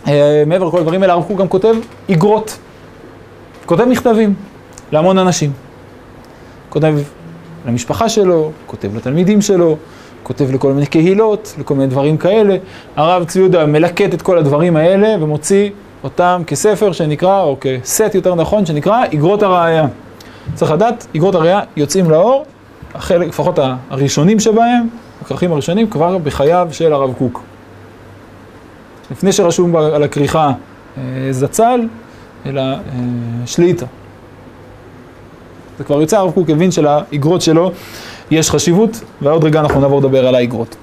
אה, מעבר לכל הדברים האלה, הרב קוק גם כותב איגרות. כותב מכתבים להמון אנשים. כותב למשפחה שלו, כותב לתלמידים שלו, כותב לכל מיני קהילות, לכל מיני דברים כאלה. הרב צבי יהודה מלקט את כל הדברים האלה ומוציא אותם כספר שנקרא, או כסט יותר נכון, שנקרא איגרות הראייה. צריך לדעת, איגרות הראייה יוצאים לאור החלק, לפחות הראשונים שבהם, הכרכים הראשונים, כבר בחייו של הרב קוק. לפני שרשום על הכריכה אה, זצ"ל, אלא אה, שליטה. זה כבר יוצא, הרב קוק הבין שלאגרות שלו יש חשיבות, ועוד רגע אנחנו נעבור לדבר על האגרות.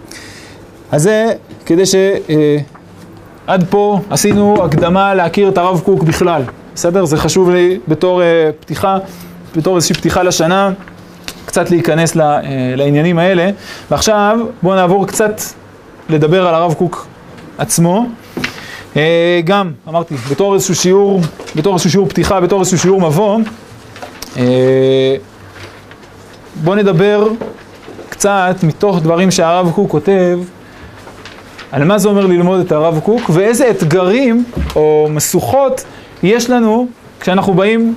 אז זה כדי שעד פה עשינו הקדמה להכיר את הרב קוק בכלל, בסדר? זה חשוב לי בתור אה, פתיחה, בתור איזושהי פתיחה לשנה, קצת להיכנס אה, לעניינים האלה. ועכשיו בואו נעבור קצת לדבר על הרב קוק עצמו. אה, גם, אמרתי, בתור איזשהו שיעור, בתור איזשהו שיעור פתיחה, בתור איזשהו שיעור מבוא, אה, בואו נדבר קצת מתוך דברים שהרב קוק כותב, על מה זה אומר ללמוד את הרב קוק, ואיזה אתגרים או משוכות יש לנו כשאנחנו באים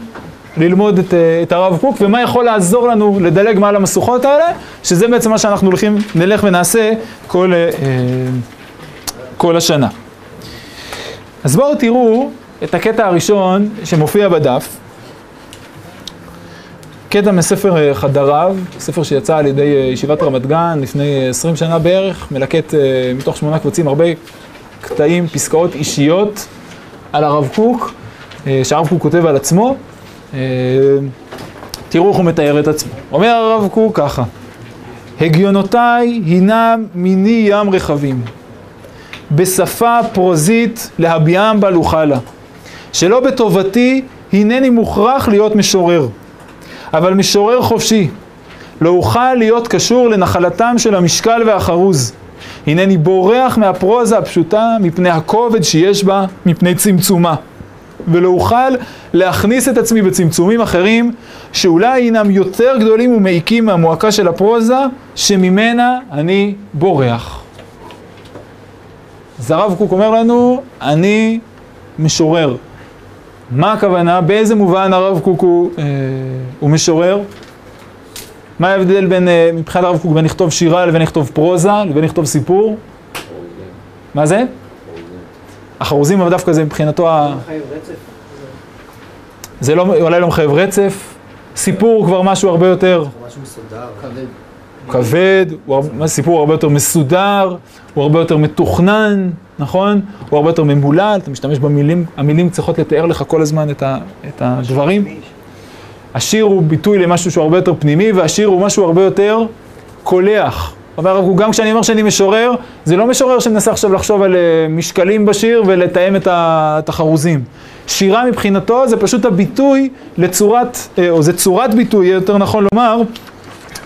ללמוד את, אה, את הרב קוק, ומה יכול לעזור לנו לדלג מעל המשוכות האלה, שזה בעצם מה שאנחנו הולכים, נלך ונעשה כל, אה, כל השנה. אז בואו תראו את הקטע הראשון שמופיע בדף. קטע מספר אה, חדריו, ספר שיצא על ידי אה, ישיבת רמת גן לפני 20 שנה בערך, מלקט מתוך שמונה קבצים הרבה קטעים, פסקאות אישיות על הרב קוק, שהרב קוק כותב על עצמו. תראו איך הוא מתאר את עצמו. אומר הרב קוק ככה, הגיונותיי הינם מיני ים רחבים, בשפה פרוזית להביעם בל אוכלה, שלא בטובתי הנני מוכרח להיות משורר, אבל משורר חופשי, לא אוכל להיות קשור לנחלתם של המשקל והחרוז. הנני בורח מהפרוזה הפשוטה מפני הכובד שיש בה, מפני צמצומה. ולא אוכל להכניס את עצמי בצמצומים אחרים שאולי הינם יותר גדולים ומעיקים מהמועקה של הפרוזה שממנה אני בורח. אז הרב קוק אומר לנו, אני משורר. מה הכוונה? באיזה מובן הרב קוק הוא, אה, הוא משורר? מה ההבדל בין, אה, מבחינת הרב קוק בין לכתוב שירה לבין לכתוב פרוזה, לבין לכתוב סיפור? מה זה? החרוזים, אבל דווקא זה מבחינתו ה... זה לא, אולי לא מחייב רצף. סיפור כבר משהו הרבה יותר... משהו מסודר. כבד. כבד, הוא סיפור הרבה יותר מסודר, הוא הרבה יותר מתוכנן, נכון? הוא הרבה יותר ממולל, אתה משתמש במילים, המילים צריכות לתאר לך כל הזמן את, ה, את הדברים. השיר הוא ביטוי למשהו שהוא הרבה יותר פנימי, והשיר הוא משהו הרבה יותר קולח. אבל גם כשאני אומר שאני משורר, זה לא משורר שמנסה עכשיו לחשוב על אה, משקלים בשיר ולתאם את החרוזים. שירה מבחינתו זה פשוט הביטוי לצורת, אה, או זה צורת ביטוי, יהיה יותר נכון לומר,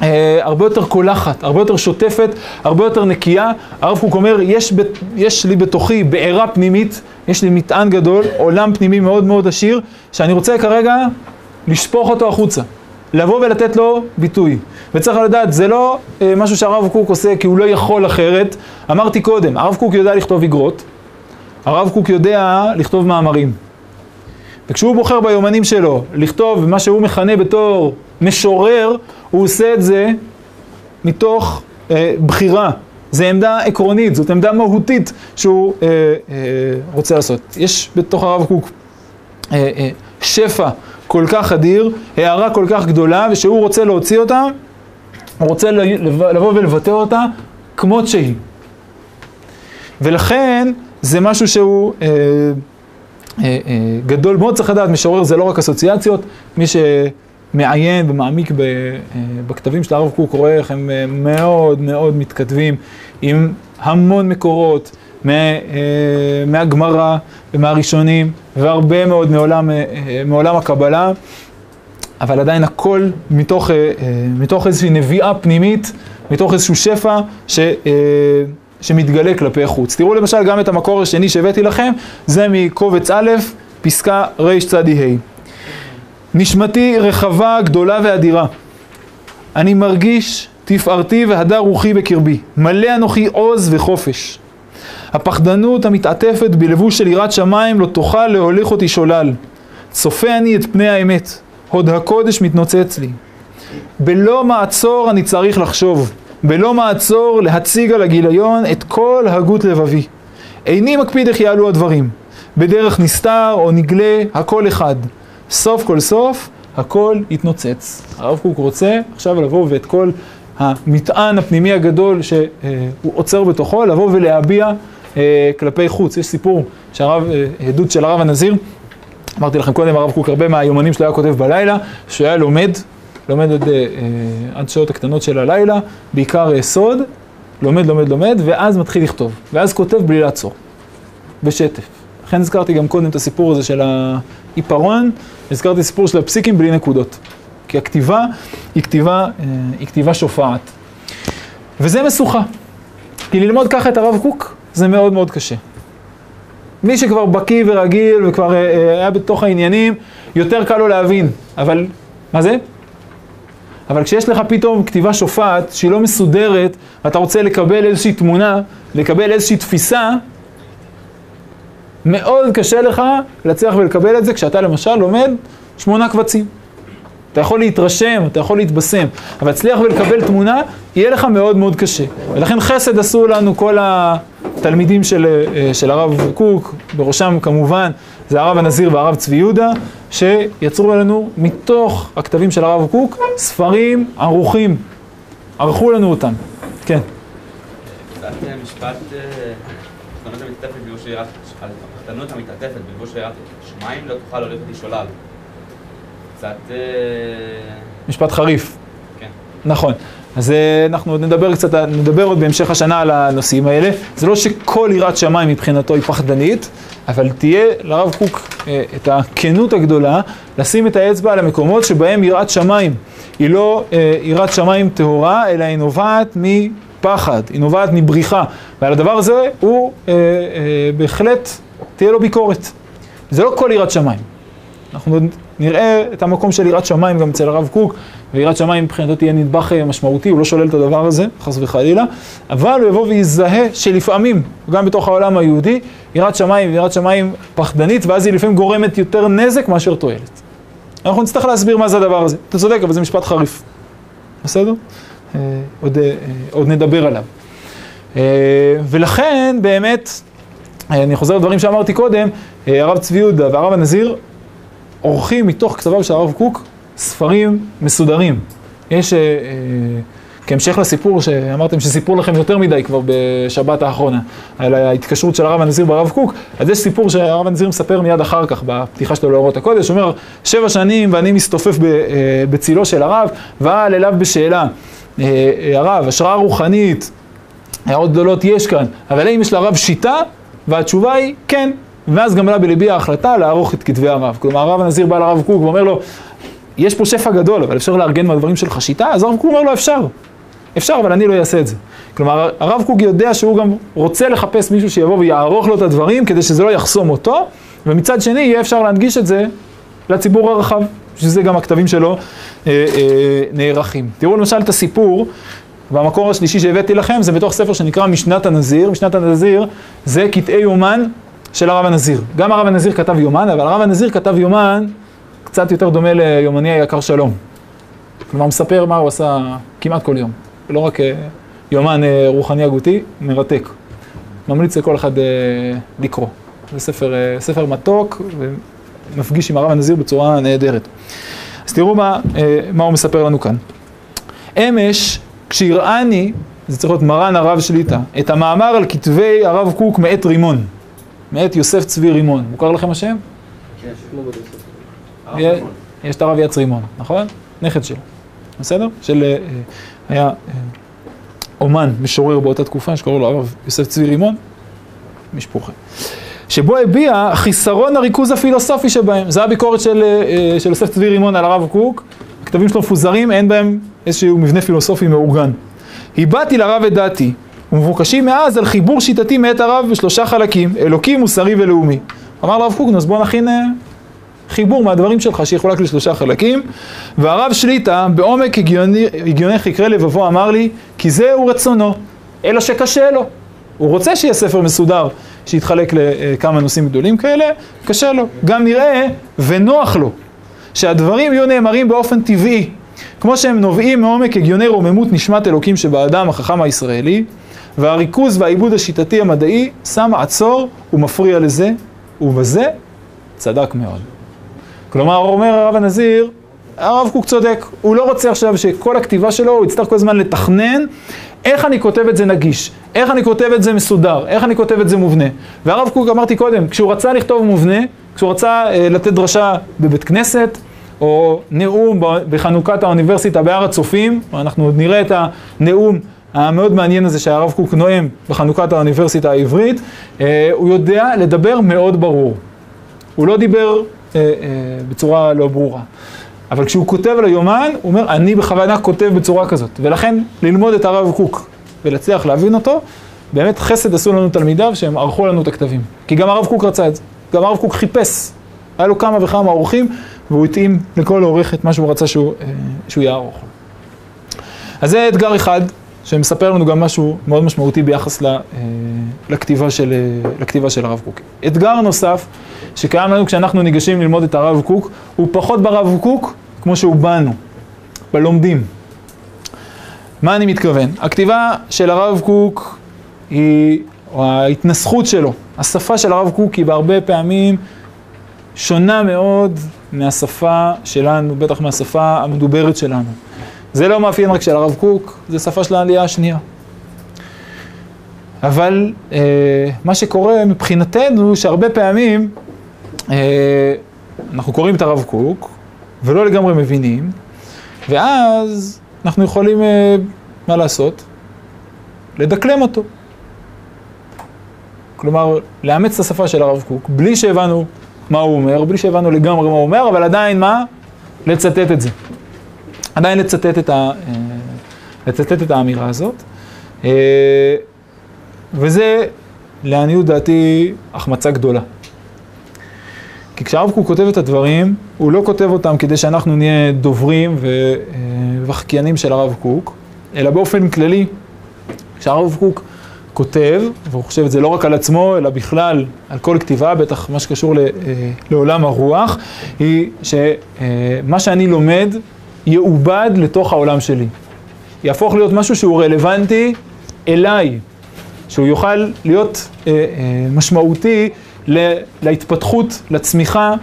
אה, הרבה יותר קולחת, הרבה יותר שוטפת, הרבה יותר נקייה. הרב קוק אומר, יש, ב, יש לי בתוכי בעירה פנימית, יש לי מטען גדול, עולם פנימי מאוד מאוד עשיר, שאני רוצה כרגע לשפוך אותו החוצה. לבוא ולתת לו ביטוי. וצריך לדעת, זה לא אה, משהו שהרב קוק עושה כי הוא לא יכול אחרת. אמרתי קודם, הרב קוק יודע לכתוב איגרות, הרב קוק יודע לכתוב מאמרים. וכשהוא בוחר ביומנים שלו לכתוב מה שהוא מכנה בתור משורר, הוא עושה את זה מתוך אה, בחירה. זו עמדה עקרונית, זאת עמדה מהותית שהוא אה, אה, רוצה לעשות. יש בתוך הרב קוק אה, אה, שפע כל כך אדיר, הערה כל כך גדולה, ושהוא רוצה להוציא אותה, הוא רוצה לבוא ולבטא אותה כמות שהיא. ולכן זה משהו שהוא אה, אה, אה, גדול מאוד, צריך לדעת, משורר זה לא רק אסוציאציות, מי שמעיין ומעמיק ב, אה, בכתבים של הרב קוק רואה איך הם אה, מאוד מאוד מתכתבים עם המון מקורות. אה, מהגמרא ומהראשונים, והרבה מאוד מעולם, אה, מעולם הקבלה, אבל עדיין הכל מתוך, אה, מתוך איזושהי נביאה פנימית, מתוך איזשהו שפע ש, שמתגלה כלפי חוץ. תראו למשל גם את המקור השני שהבאתי לכם, זה מקובץ א', פסקה רצ"ה. נשמתי רחבה, גדולה ואדירה. אני מרגיש תפארתי והדר רוחי בקרבי. מלא אנוכי עוז וחופש. הפחדנות המתעטפת בלבוש של יראת שמיים לא תוכל להוליך אותי שולל. צופה אני את פני האמת, הוד הקודש מתנוצץ לי. בלא מעצור אני צריך לחשוב, בלא מעצור להציג על הגיליון את כל הגות לבבי. איני מקפיד איך יעלו הדברים, בדרך נסתר או נגלה, הכל אחד. סוף כל סוף, הכל יתנוצץ. הרב קוק רוצה עכשיו לבוא ואת כל המטען הפנימי הגדול שהוא עוצר בתוכו, לבוא ולהביע אה, כלפי חוץ. יש סיפור, שהרב, אה, עדות של הרב הנזיר, אמרתי לכם קודם, הרב קוק הרבה מהיומנים שלו היה כותב בלילה, שהוא היה לומד, לומד עד, אה, אה, עד שעות הקטנות של הלילה, בעיקר סוד, לומד, לומד, לומד, ואז מתחיל לכתוב, ואז כותב בלי לעצור, בשטף. לכן הזכרתי גם קודם את הסיפור הזה של העיפרון, הזכרתי סיפור של הפסיקים בלי נקודות. כי הכתיבה היא כתיבה, אה, היא כתיבה שופעת. וזה משוכה. כי ללמוד ככה את הרב קוק זה מאוד מאוד קשה. מי שכבר בקיא ורגיל וכבר אה, אה, היה בתוך העניינים, יותר קל לו להבין. אבל, מה זה? אבל כשיש לך פתאום כתיבה שופעת שהיא לא מסודרת, ואתה רוצה לקבל איזושהי תמונה, לקבל איזושהי תפיסה, מאוד קשה לך להצליח ולקבל את זה כשאתה למשל לומד שמונה קבצים. אתה יכול להתרשם, אתה יכול להתבשם, אבל להצליח ולקבל תמונה, יהיה לך מאוד מאוד קשה. ולכן חסד עשו לנו כל התלמידים של, אה, של הרב קוק, בראשם כמובן זה הרב הנזיר והרב צבי יהודה, שיצרו לנו מתוך הכתבים של הרב קוק ספרים ערוכים, ערכו לנו אותם. כן. קצת משפט, החתנות המתעטפת בלבוש שמיים לא תוכל שולל. קצת... אה, משפט חריף. כן. נכון. אז אה, אנחנו עוד נדבר קצת, נדבר עוד בהמשך השנה על הנושאים האלה. זה לא שכל יראת שמיים מבחינתו היא פחדנית, אבל תהיה לרב קוק אה, את הכנות הגדולה לשים את האצבע על המקומות שבהם יראת שמיים. היא לא יראת שמיים טהורה, אלא היא נובעת מפחד, היא נובעת מבריחה. ועל הדבר הזה הוא בהחלט תהיה לו ביקורת. זה לא כל יראת שמיים. אנחנו נראה את המקום של יראת שמיים גם אצל הרב קוק, ויראת שמיים מבחינתו תהיה נדבך אה, משמעותי, הוא לא שולל את הדבר הזה, חס וחלילה, אבל הוא יבוא ויזהה שלפעמים, גם בתוך העולם היהודי, יראת שמיים ויראת שמיים פחדנית, ואז היא לפעמים גורמת יותר נזק מאשר תועלת. אנחנו נצטרך להסביר מה זה הדבר הזה. אתה צודק, אבל זה משפט חריף. בסדר? אה, עוד, אה, עוד נדבר עליו. ולכן, באמת, אני חוזר לדברים שאמרתי קודם, הרב צבי יהודה והרב הנזיר עורכים מתוך כתביו של הרב קוק ספרים מסודרים. יש, אה, אה, כהמשך לסיפור שאמרתם שסיפרו לכם יותר מדי כבר בשבת האחרונה, על ההתקשרות של הרב הנזיר ברב קוק, אז יש סיפור שהרב הנזיר מספר מיד אחר כך, בפתיחה שלו לאורות הקודש, הוא אומר, שבע שנים ואני מסתופף אה, בצילו של הרב, ועל אליו בשאלה, הרב, השראה רוחנית, הערות גדולות יש כאן, אבל האם יש לרב שיטה? והתשובה היא כן, ואז גם עלה בליבי ההחלטה לערוך את כתבי הרב. כלומר, הרב הנזיר בא לרב קוק ואומר לו, יש פה שפע גדול, אבל אפשר לארגן מהדברים שלך שיטה? אז הרב קוק אומר לו, אפשר. אפשר, אבל אני לא אעשה את זה. כלומר, הרב קוק יודע שהוא גם רוצה לחפש מישהו שיבוא ויערוך לו את הדברים, כדי שזה לא יחסום אותו, ומצד שני, יהיה אפשר להנגיש את זה לציבור הרחב, שזה גם הכתבים שלו אה, אה, נערכים. תראו למשל את הסיפור, והמקור השלישי שהבאתי לכם זה בתוך ספר שנקרא משנת הנזיר. משנת הנזיר זה קטעי יומן של הרב הנזיר. גם הרב הנזיר כתב יומן, אבל הרב הנזיר כתב יומן קצת יותר דומה ליומני היקר שלום. כלומר, מספר מה הוא עשה כמעט כל יום. לא רק אה, יומן אה, רוחני הגותי, מרתק. ממליץ לכל אחד אה, לקרוא. זה ספר, ספר מתוק ומפגיש עם הרב הנזיר בצורה נהדרת. אז תראו מה, מה הוא מספר לנו כאן. אמש, כשהראני, זה צריך להיות מרן הרב שליטה, את המאמר על כתבי הרב קוק מאת רימון. מאת יוסף צבי רימון. מוכר לכם השם? כן, יש את הרב יץ רימון, נכון? נכד שלו. בסדר? של... אה, היה אה, אומן, משורר באותה תקופה, שקראו לו הרב יוסף צבי רימון, משפוחה. שבו הביע חיסרון הריכוז הפילוסופי שבהם. זו הביקורת של, אה, של יוסף צבי רימון על הרב קוק. הכתבים שלו מפוזרים, אין בהם איזשהו מבנה פילוסופי מאורגן. הבעתי לרב את דעתי, ומבוקשים מאז על חיבור שיטתי מאת הרב בשלושה חלקים, אלוקי, מוסרי ולאומי. אמר לרב קוקנוס, בוא נכין אה, חיבור מהדברים שלך שיחולק לשלושה חלקים. והרב שליטה, בעומק הגיוני, הגיוני חקרי לבבו, אמר לי, כי זהו רצונו, אלא שקשה לו. הוא רוצה שיהיה ספר מסודר, שיתחלק לכמה נושאים גדולים כאלה, קשה לו. גם נראה ונוח לו, שהדברים יהיו נאמרים באופן טבעי, כמו שהם נובעים מעומק הגיוני רוממות נשמת אלוקים שבאדם החכם הישראלי, והריכוז והעיבוד השיטתי המדעי שם עצור ומפריע לזה, ובזה צדק מאוד. כלומר, אומר הרב הנזיר, הרב קוק צודק, הוא לא רוצה עכשיו שכל הכתיבה שלו, הוא יצטרך כל הזמן לתכנן איך אני כותב את זה נגיש, איך אני כותב את זה מסודר, איך אני כותב את זה מובנה. והרב קוק, אמרתי קודם, כשהוא רצה לכתוב מובנה, כשהוא רצה אה, לתת דרשה בבית כנסת, או נאום בחנוכת האוניברסיטה בהר הצופים, אנחנו עוד נראה את הנאום המאוד מעניין הזה שהרב קוק נואם בחנוכת האוניברסיטה העברית, אה, הוא יודע לדבר מאוד ברור. הוא לא דיבר אה, אה, בצורה לא ברורה. אבל כשהוא כותב על היומן, הוא אומר, אני בכוונה כותב בצורה כזאת. ולכן, ללמוד את הרב קוק ולהצליח להבין אותו, באמת חסד עשו לנו תלמידיו שהם ערכו לנו את הכתבים. כי גם הרב קוק רצה את זה. גם הרב קוק חיפש. היה לו כמה וכמה עורכים, והוא התאים לכל עורך את מה שהוא רצה שהוא, אה, שהוא יערוך. אז זה אתגר אחד, שמספר לנו גם משהו מאוד משמעותי ביחס ל, אה, לכתיבה, של, אה, לכתיבה של הרב קוק. אתגר נוסף, שקיים לנו כשאנחנו ניגשים ללמוד את הרב קוק, הוא פחות ברב קוק כמו שהוא בנו, בלומדים. מה אני מתכוון? הכתיבה של הרב קוק היא, או ההתנסחות שלו, השפה של הרב קוק היא בהרבה פעמים שונה מאוד מהשפה שלנו, בטח מהשפה המדוברת שלנו. זה לא מאפיין רק של הרב קוק, זה שפה של העלייה השנייה. אבל אה, מה שקורה מבחינתנו, שהרבה פעמים אה, אנחנו קוראים את הרב קוק ולא לגמרי מבינים, ואז אנחנו יכולים, אה, מה לעשות? לדקלם אותו. כלומר, לאמץ את השפה של הרב קוק, בלי שהבנו מה הוא אומר, בלי שהבנו לגמרי מה הוא אומר, אבל עדיין מה? לצטט את זה. עדיין לצטט את, ה, אה, לצטט את האמירה הזאת. אה, וזה, לעניות דעתי, החמצה גדולה. כי כשהרב קוק כותב את הדברים, הוא לא כותב אותם כדי שאנחנו נהיה דוברים ו- אה, של הרב קוק, אלא באופן כללי, כשהרב קוק כותב, והוא חושב את זה לא רק על עצמו, אלא בכלל על כל כתיבה, בטח מה שקשור לעולם הרוח, היא שמה שאני לומד יעובד לתוך העולם שלי. יהפוך להיות משהו שהוא רלוונטי אליי, שהוא יוכל להיות אה, אה, משמעותי להתפתחות, לצמיחה,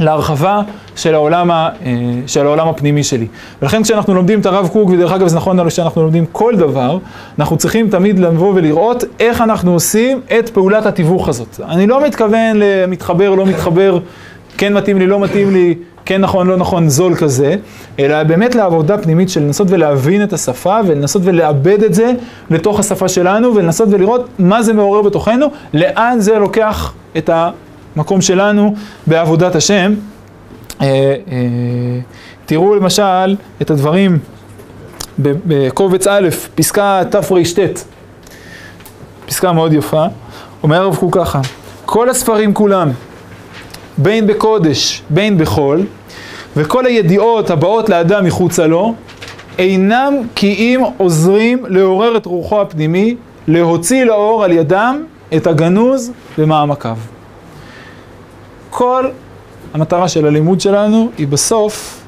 להרחבה של העולם, ה, אה, של העולם הפנימי שלי. ולכן כשאנחנו לומדים את הרב קוק, ודרך אגב זה נכון לנו שאנחנו לומדים כל דבר, אנחנו צריכים תמיד לבוא ולראות איך אנחנו עושים את פעולת התיווך הזאת. אני לא מתכוון למתחבר, לא מתחבר, כן מתאים לי, לא מתאים לי, כן נכון, לא נכון, זול כזה, אלא באמת לעבודה פנימית של לנסות ולהבין את השפה ולנסות ולאבד את זה לתוך השפה שלנו ולנסות ולראות מה זה מעורר בתוכנו, לאן זה לוקח את המקום שלנו בעבודת השם. אה, אה, תראו למשל את הדברים בקובץ א', פסקה תר"ט, פסקה מאוד יפה, אומר הרב קוק ככה, כל הספרים כולם, בין בקודש, בין בחול, וכל הידיעות הבאות לאדם מחוצה לו, אינם כי אם עוזרים לעורר את רוחו הפנימי, להוציא לאור על ידם את הגנוז במעמקיו. כל המטרה של הלימוד שלנו היא בסוף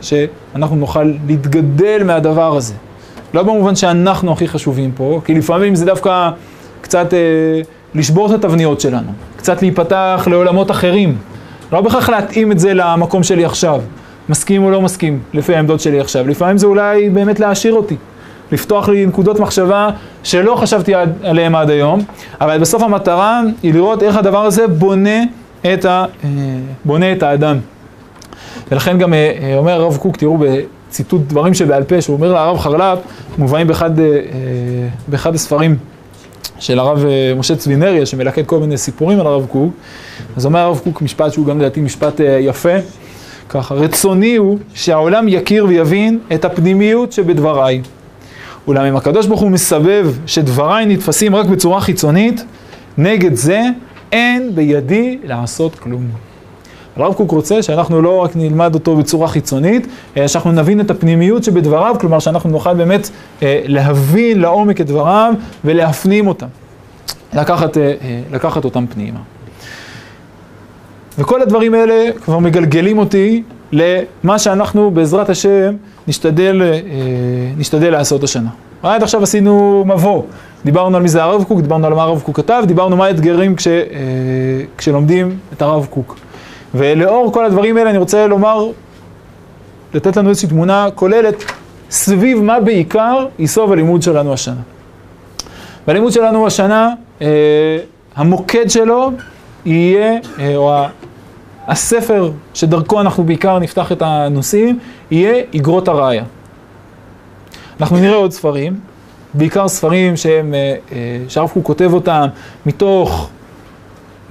שאנחנו נוכל להתגדל מהדבר הזה. לא במובן שאנחנו הכי חשובים פה, כי לפעמים זה דווקא קצת אה, לשבור את התבניות שלנו, קצת להיפתח לעולמות אחרים. לא בהכרח להתאים את זה למקום שלי עכשיו, מסכים או לא מסכים, לפי העמדות שלי עכשיו. לפעמים זה אולי באמת להעשיר אותי, לפתוח לי נקודות מחשבה שלא חשבתי עד, עליהן עד היום, אבל בסוף המטרה היא לראות איך הדבר הזה בונה את, ה, אה, בונה את האדם. ולכן גם אה, אומר הרב קוק, תראו בציטוט דברים שבעל פה, שהוא אומר לרב חרל"פ, מובאים באחד, אה, באחד הספרים של הרב משה צבינריה, שמלקט כל מיני סיפורים על הרב קוק, אז אומר הרב קוק משפט שהוא גם לדעתי משפט יפה, ככה, רצוני הוא שהעולם יכיר ויבין את הפנימיות שבדבריי. אולם אם הקדוש ברוך הוא מסבב שדבריי נתפסים רק בצורה חיצונית, נגד זה אין בידי לעשות כלום. הרב קוק רוצה שאנחנו לא רק נלמד אותו בצורה חיצונית, אלא שאנחנו נבין את הפנימיות שבדבריו, כלומר שאנחנו נוכל באמת אה, להבין לעומק את דבריו ולהפנים אותם, לקחת, אה, לקחת אותם פנימה. וכל הדברים האלה כבר מגלגלים אותי למה שאנחנו בעזרת השם נשתדל, אה, נשתדל לעשות השנה. עד עכשיו עשינו מבוא, דיברנו על מי זה הרב קוק, דיברנו על מה הרב קוק כתב, דיברנו מה האתגרים כש, כשלומדים את הרב קוק. ולאור כל הדברים האלה אני רוצה לומר, לתת לנו איזושהי תמונה כוללת סביב מה בעיקר ייסוב הלימוד שלנו השנה. והלימוד שלנו השנה, אה, המוקד שלו יהיה, אה, או הספר שדרכו אנחנו בעיקר נפתח את הנושאים, יהיה איגרות הראיה. אנחנו נראה עוד ספרים, בעיקר ספרים שהם, אה, אה, שהרב קוק כותב אותם מתוך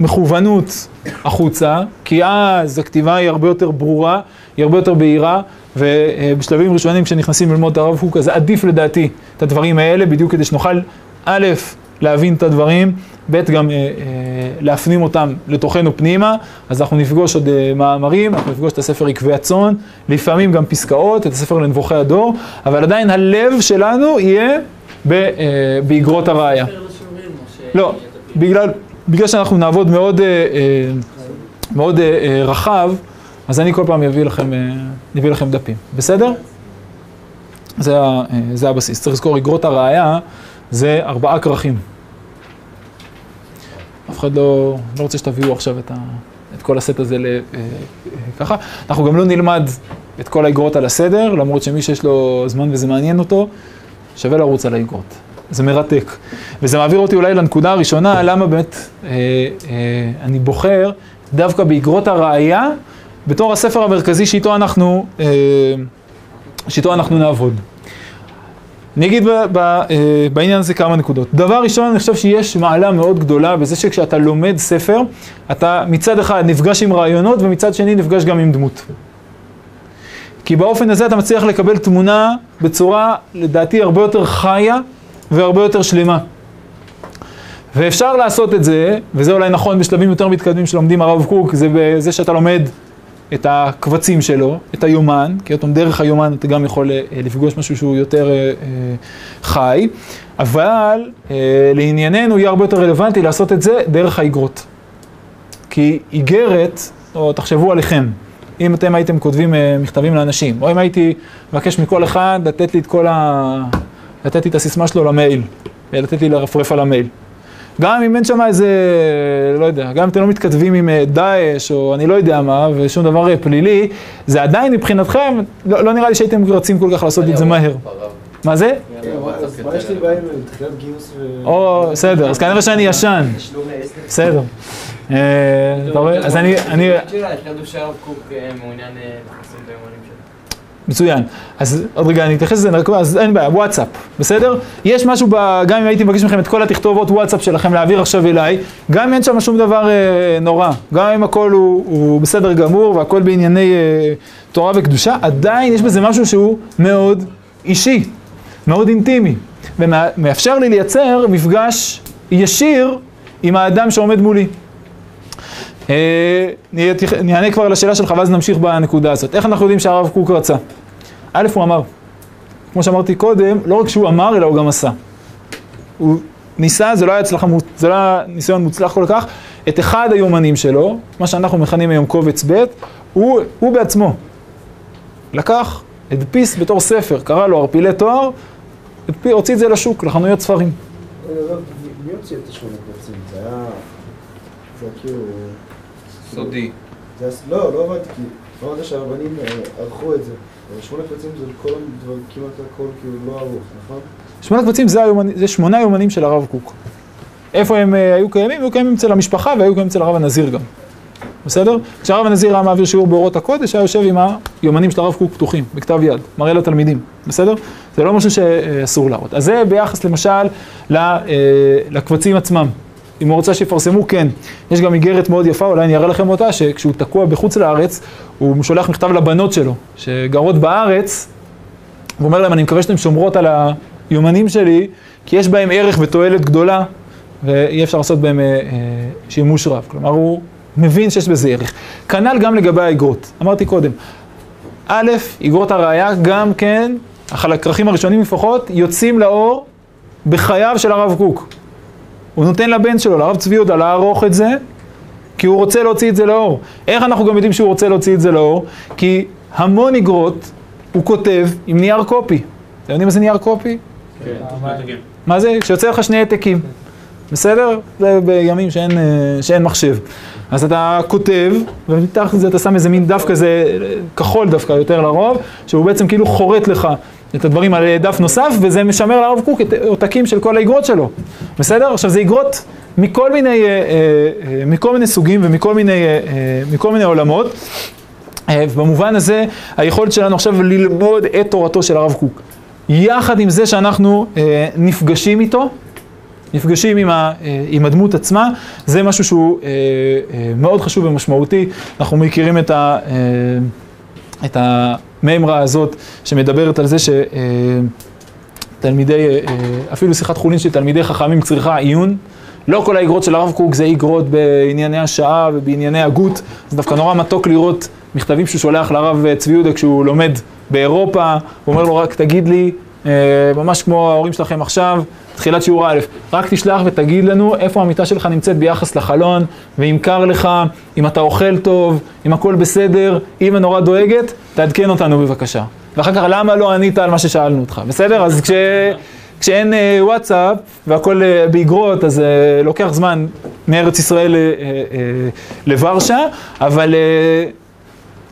מכוונות החוצה, כי אז הכתיבה היא הרבה יותר ברורה, היא הרבה יותר בהירה, ובשלבים ראשונים כשנכנסים ללמוד את הרב קוק, אז עדיף לדעתי את הדברים האלה, בדיוק כדי שנוכל, א', להבין את הדברים, ב', גם אה, אה, להפנים אותם לתוכנו פנימה, אז אנחנו נפגוש עוד אה, מאמרים, אנחנו נפגוש את הספר עקבי הצאן, לפעמים גם פסקאות, את הספר לנבוכי הדור, אבל עדיין הלב שלנו יהיה באגרות הראייה. לא, בגלל, בגלל שאנחנו נעבוד מאוד, אה, אה, מאוד אה, רחב, אז אני כל פעם אביא לכם, אביא לכם דפים, בסדר? זה, זה הבסיס. צריך לזכור, אגרות הראייה זה ארבעה כרכים. אף אחד לא, לא רוצה שתביאו עכשיו את, ה, את כל הסט הזה ל, ככה. אנחנו גם לא נלמד את כל האגרות על הסדר, למרות שמי שיש לו זמן וזה מעניין אותו, שווה לרוץ על האגרות. זה מרתק. וזה מעביר אותי אולי לנקודה הראשונה, למה באמת אה, אה, אני בוחר דווקא באגרות הראייה, בתור הספר המרכזי שאיתו אנחנו, אה, שאיתו אנחנו נעבוד. אני אגיד ב, ב, אה, בעניין הזה כמה נקודות. דבר ראשון, אני חושב שיש מעלה מאוד גדולה בזה שכשאתה לומד ספר, אתה מצד אחד נפגש עם רעיונות ומצד שני נפגש גם עם דמות. כי באופן הזה אתה מצליח לקבל תמונה בצורה, לדעתי, הרבה יותר חיה והרבה יותר שלמה. ואפשר לעשות את זה, וזה אולי נכון בשלבים יותר מתקדמים שלומדים הרב קוק, זה בזה שאתה לומד את הקבצים שלו, את היומן, כי פעם דרך היומן אתה גם יכול אה, לפגוש משהו שהוא יותר אה, אה, חי, אבל אה, לענייננו יהיה הרבה יותר רלוונטי לעשות את זה דרך האגרות. כי איגרת, או תחשבו עליכם, אם אתם הייתם כותבים אה, מכתבים לאנשים, או אם הייתי מבקש מכל אחד לתת לי את כל ה... לתת לי את הסיסמה שלו למייל, לתת לי לרפרף על המייל. גם אם אין שם איזה, לא יודע, גם אם אתם לא מתכתבים עם אה, דאעש או אני לא יודע מה, ושום דבר אה, פלילי, זה עדיין מבחינתכם, לא, לא נראה לי שהייתם רצים כל כך לעשות את זה מהר. מה זה? מה יש לי בעיה עם תחילת גיוס ו... או, בסדר, אז כנראה שאני ישן. בסדר. אה, אתה רואה? אז אני, אני, מצוין. אז עוד רגע אני אתייחס לזה, רק- אז אין בעיה, וואטסאפ, בסדר? יש משהו, ב, גם אם הייתי מבקש מכם את כל התכתובות וואטסאפ שלכם להעביר עכשיו אליי, גם אם אין שם שום דבר אה, נורא, גם אם הכל הוא, הוא בסדר גמור והכל בענייני אה, תורה וקדושה, עדיין יש בזה משהו שהוא מאוד אישי, מאוד אינטימי, ומאפשר לי לייצר מפגש ישיר עם האדם שעומד מולי. אה, אני אענה כבר לשאלה שלך ואז נמשיך בנקודה הזאת. איך אנחנו יודעים שהרב קוק רצה? א', הוא אמר. כמו שאמרתי קודם, לא רק שהוא אמר, אלא הוא גם עשה. הוא ניסה, זה לא היה הצלחה, זה לא היה ניסיון מוצלח כל כך, את אחד היומנים שלו, מה שאנחנו מכנים היום קובץ ב', הוא, הוא בעצמו לקח, הדפיס בתור ספר, קרא לו ערפילי תואר, הדפי- הוציא את זה לשוק, לחנויות ספרים. מי הוציא את השמונה קבצים? זה היה... זה כאילו... סודי. זה. לא, לא הבנתי, כי אמרת שהרבנים אה, ערכו את זה. אבל שמונה קבצים זה כל הדבר, כמעט הכל כאילו לא ערוך, נכון? שמונה קבצים זה, היומנ... זה שמונה יומנים של הרב קוק. איפה הם אה, היו קיימים? היו קיימים אצל המשפחה והיו קיימים אצל הרב הנזיר גם. בסדר? כשהרב הנזיר היה מעביר שיעור באורות הקודש, היה יושב עם היומנים של הרב קוק פתוחים, בכתב יד, מראה לתלמידים, בסדר? זה לא משהו שאסור להראות. אז זה ביחס למשל ל- אה, לקבצים עצמם. אם הוא רוצה שיפרסמו, כן. יש גם איגרת מאוד יפה, אולי אני אראה לכם אותה, שכשהוא תקוע בחוץ לארץ, הוא שולח מכתב לבנות שלו, שגרות בארץ, הוא אומר להם, אני מקווה שאתם שומרות על היומנים שלי, כי יש בהם ערך ותועלת גדולה, ואי אפשר לעשות בהם אה, אה, שימוש רב. כלומר, הוא מבין שיש בזה ערך. כנ"ל גם לגבי האגרות. אמרתי קודם, א', אגרות הראייה, גם כן, הכרכים הראשונים לפחות, יוצאים לאור בחייו של הרב קוק. הוא נותן לבן שלו, לרב צבי יהודה, לערוך את זה, כי הוא רוצה להוציא את זה לאור. איך אנחנו גם יודעים שהוא רוצה להוציא את זה לאור? כי המון אגרות הוא כותב עם נייר קופי. אתם יודעים מה זה נייר קופי? מה זה? כשיוצא לך שני העתקים. בסדר? זה בימים שאין, אה, שאין מחשב. אז אתה כותב, ומתחת לזה אתה שם איזה מין דף כזה, כחול דווקא יותר לרוב, שהוא בעצם כאילו חורט לך את הדברים על דף נוסף, וזה משמר לרב קוק את עותקים של כל האגרות שלו. בסדר? עכשיו זה אגרות מכל מיני, אה, אה, מכל מיני סוגים ומכל מיני, אה, מיני עולמות. ובמובן הזה, היכולת שלנו עכשיו ללמוד את תורתו של הרב קוק. יחד עם זה שאנחנו אה, נפגשים איתו, נפגשים עם, ה, אה, עם הדמות עצמה, זה משהו שהוא אה, אה, מאוד חשוב ומשמעותי. אנחנו מכירים את, ה, אה, את המימרה הזאת שמדברת על זה שתלמידי, אה, אה, אפילו שיחת חולין של תלמידי חכמים צריכה עיון. לא כל האגרות של הרב קוק זה אגרות בענייני השעה ובענייני הגות, זה דווקא נורא מתוק לראות מכתבים שהוא שולח לרב צבי יהודה כשהוא לומד באירופה, הוא אומר לו רק תגיד לי, אה, ממש כמו ההורים שלכם עכשיו, תחילת שיעור א', רק תשלח ותגיד לנו איפה המיטה שלך נמצאת ביחס לחלון, ואם קר לך, אם אתה אוכל טוב, אם הכל בסדר, אמא נורא דואגת, תעדכן אותנו בבקשה. ואחר כך, למה לא ענית על מה ששאלנו אותך, בסדר? אז כש... כשאין אה, וואטסאפ והכל אה, באגרות, אז אה, לוקח זמן מארץ ישראל אה, אה, לוורשה, אבל, אה,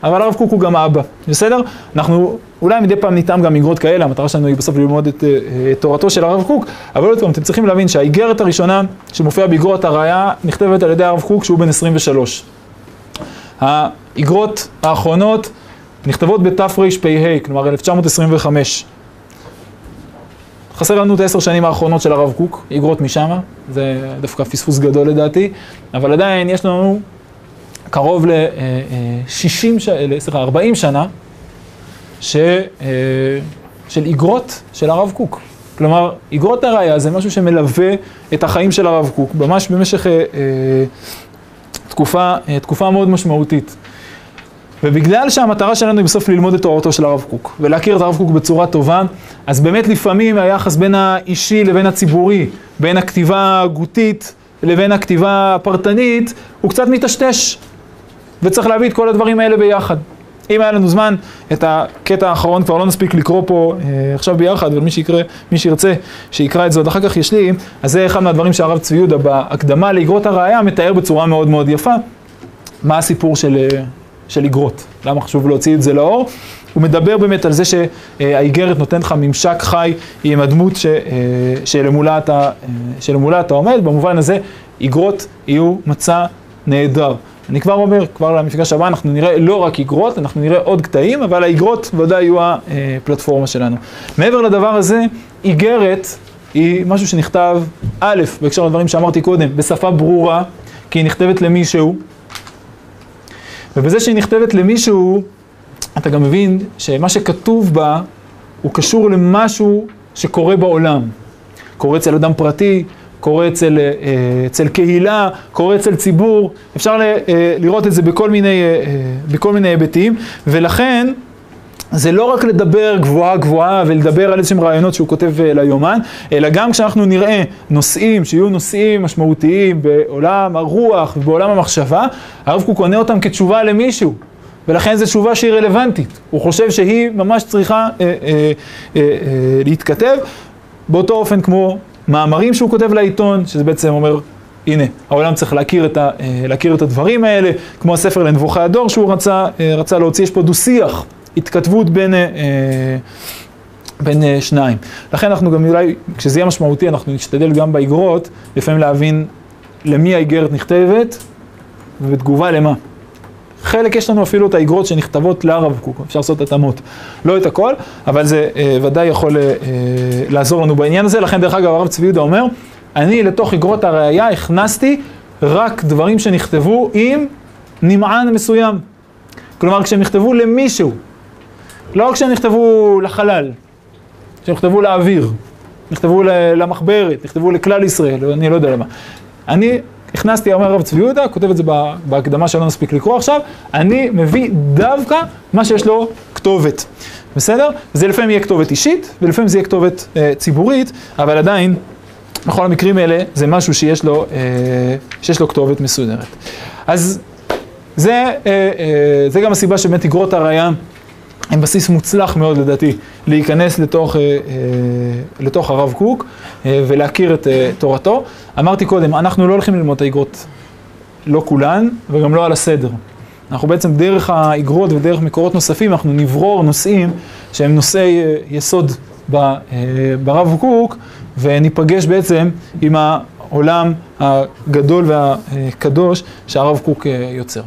אבל הרב קוק הוא גם אבא, בסדר? אנחנו אולי מדי פעם נטעם גם אגרות כאלה, המטרה שלנו היא בסוף ללמוד את, אה, את תורתו של הרב קוק, אבל עוד פעם, אתם צריכים להבין שהאיגרת הראשונה שמופיעה באגרות הראייה נכתבת על ידי הרב קוק שהוא בן 23. האגרות האחרונות נכתבות בתרפ"ה, כלומר 1925. חסר לנו את העשר שנים האחרונות של הרב קוק, איגרות משם, זה דווקא פספוס גדול לדעתי, אבל עדיין יש לנו קרוב ל-60, סליחה, 40 שנה ש, של איגרות של הרב קוק. כלומר, איגרות הראייה זה משהו שמלווה את החיים של הרב קוק, ממש במשך אה, אה, תקופה, אה, תקופה מאוד משמעותית. ובגלל שהמטרה שלנו היא בסוף ללמוד את תורתו של הרב קוק, ולהכיר את הרב קוק בצורה טובה, אז באמת לפעמים היחס בין האישי לבין הציבורי, בין הכתיבה ההגותית לבין הכתיבה הפרטנית, הוא קצת מטשטש. וצריך להביא את כל הדברים האלה ביחד. אם היה לנו זמן, את הקטע האחרון כבר לא נספיק לקרוא פה אה, עכשיו ביחד, אבל מי שיקרא, מי שירצה, שיקרא את זה עוד אחר כך ישלים, אז זה אחד מהדברים שהרב צבי יהודה בהקדמה לאגרות הראייה מתאר בצורה מאוד מאוד יפה. מה הסיפור של, אה, של איגרות? למה חשוב להוציא את זה לאור? הוא מדבר באמת על זה שהאיגרת נותנת לך ממשק חי עם הדמות ש, שלמולה אתה, שלמולה אתה עומד, במובן הזה איגרות יהיו מצע נהדר. אני כבר אומר, כבר למפגש הבא אנחנו נראה לא רק איגרות, אנחנו נראה עוד קטעים, אבל האיגרות ודאי יהיו הפלטפורמה שלנו. מעבר לדבר הזה, איגרת היא משהו שנכתב, א', בהקשר לדברים שאמרתי קודם, בשפה ברורה, כי היא נכתבת למישהו, ובזה שהיא נכתבת למישהו, אתה גם מבין שמה שכתוב בה הוא קשור למשהו שקורה בעולם. קורה אצל אדם פרטי, קורה אצל, אה, אצל קהילה, קורה אצל ציבור, אפשר אה, לראות את זה בכל מיני, אה, בכל מיני היבטים, ולכן זה לא רק לדבר גבוהה גבוהה ולדבר על איזשהם רעיונות שהוא כותב ליומן, אלא גם כשאנחנו נראה נושאים שיהיו נושאים משמעותיים בעולם הרוח ובעולם המחשבה, הרב קוק עונה אותם כתשובה למישהו. ולכן זו תשובה שהיא רלוונטית. הוא חושב שהיא ממש צריכה אה, אה, אה, אה, להתכתב באותו אופן כמו מאמרים שהוא כותב לעיתון, שזה בעצם אומר, הנה, העולם צריך להכיר את, ה, אה, להכיר את הדברים האלה, כמו הספר לנבוכי הדור שהוא רצה, אה, רצה להוציא, יש פה דו-שיח, התכתבות בין, אה, בין שניים. לכן אנחנו גם אולי, כשזה יהיה משמעותי, אנחנו נשתדל גם באגרות, לפעמים להבין למי האיגרת נכתבת ובתגובה למה. חלק יש לנו אפילו את האגרות שנכתבות לרב קוק, אפשר לעשות התאמות. לא את הכל, אבל זה אה, ודאי יכול אה, לעזור לנו בעניין הזה. לכן דרך אגב הרב צבי יהודה אומר, אני לתוך אגרות הראייה הכנסתי רק דברים שנכתבו עם נמען מסוים. כלומר, כשהם נכתבו למישהו, לא כשהם נכתבו לחלל, כשהם נכתבו לאוויר, נכתבו למחברת, נכתבו לכלל ישראל, אני לא יודע למה. אני הכנסתי, אומר הרב צבי יהודה, כותב את זה בהקדמה שלא נספיק לקרוא עכשיו, אני מביא דווקא מה שיש לו כתובת, בסדר? זה לפעמים יהיה כתובת אישית, ולפעמים זה יהיה כתובת אה, ציבורית, אבל עדיין, בכל המקרים האלה, זה משהו שיש לו, אה, שיש לו כתובת מסודרת. אז זה, אה, אה, זה גם הסיבה שבאמת אגרות הראייה הם בסיס מוצלח מאוד לדעתי להיכנס לתוך, אה, אה, לתוך הרב קוק אה, ולהכיר את תורתו. אמרתי קודם, אנחנו לא הולכים ללמוד את האגרות, לא כולן, וגם לא על הסדר. אנחנו בעצם דרך האגרות ודרך מקורות נוספים, אנחנו נברור נושאים שהם נושאי יסוד ברב קוק, וניפגש בעצם עם העולם הגדול והקדוש שהרב קוק יוצר.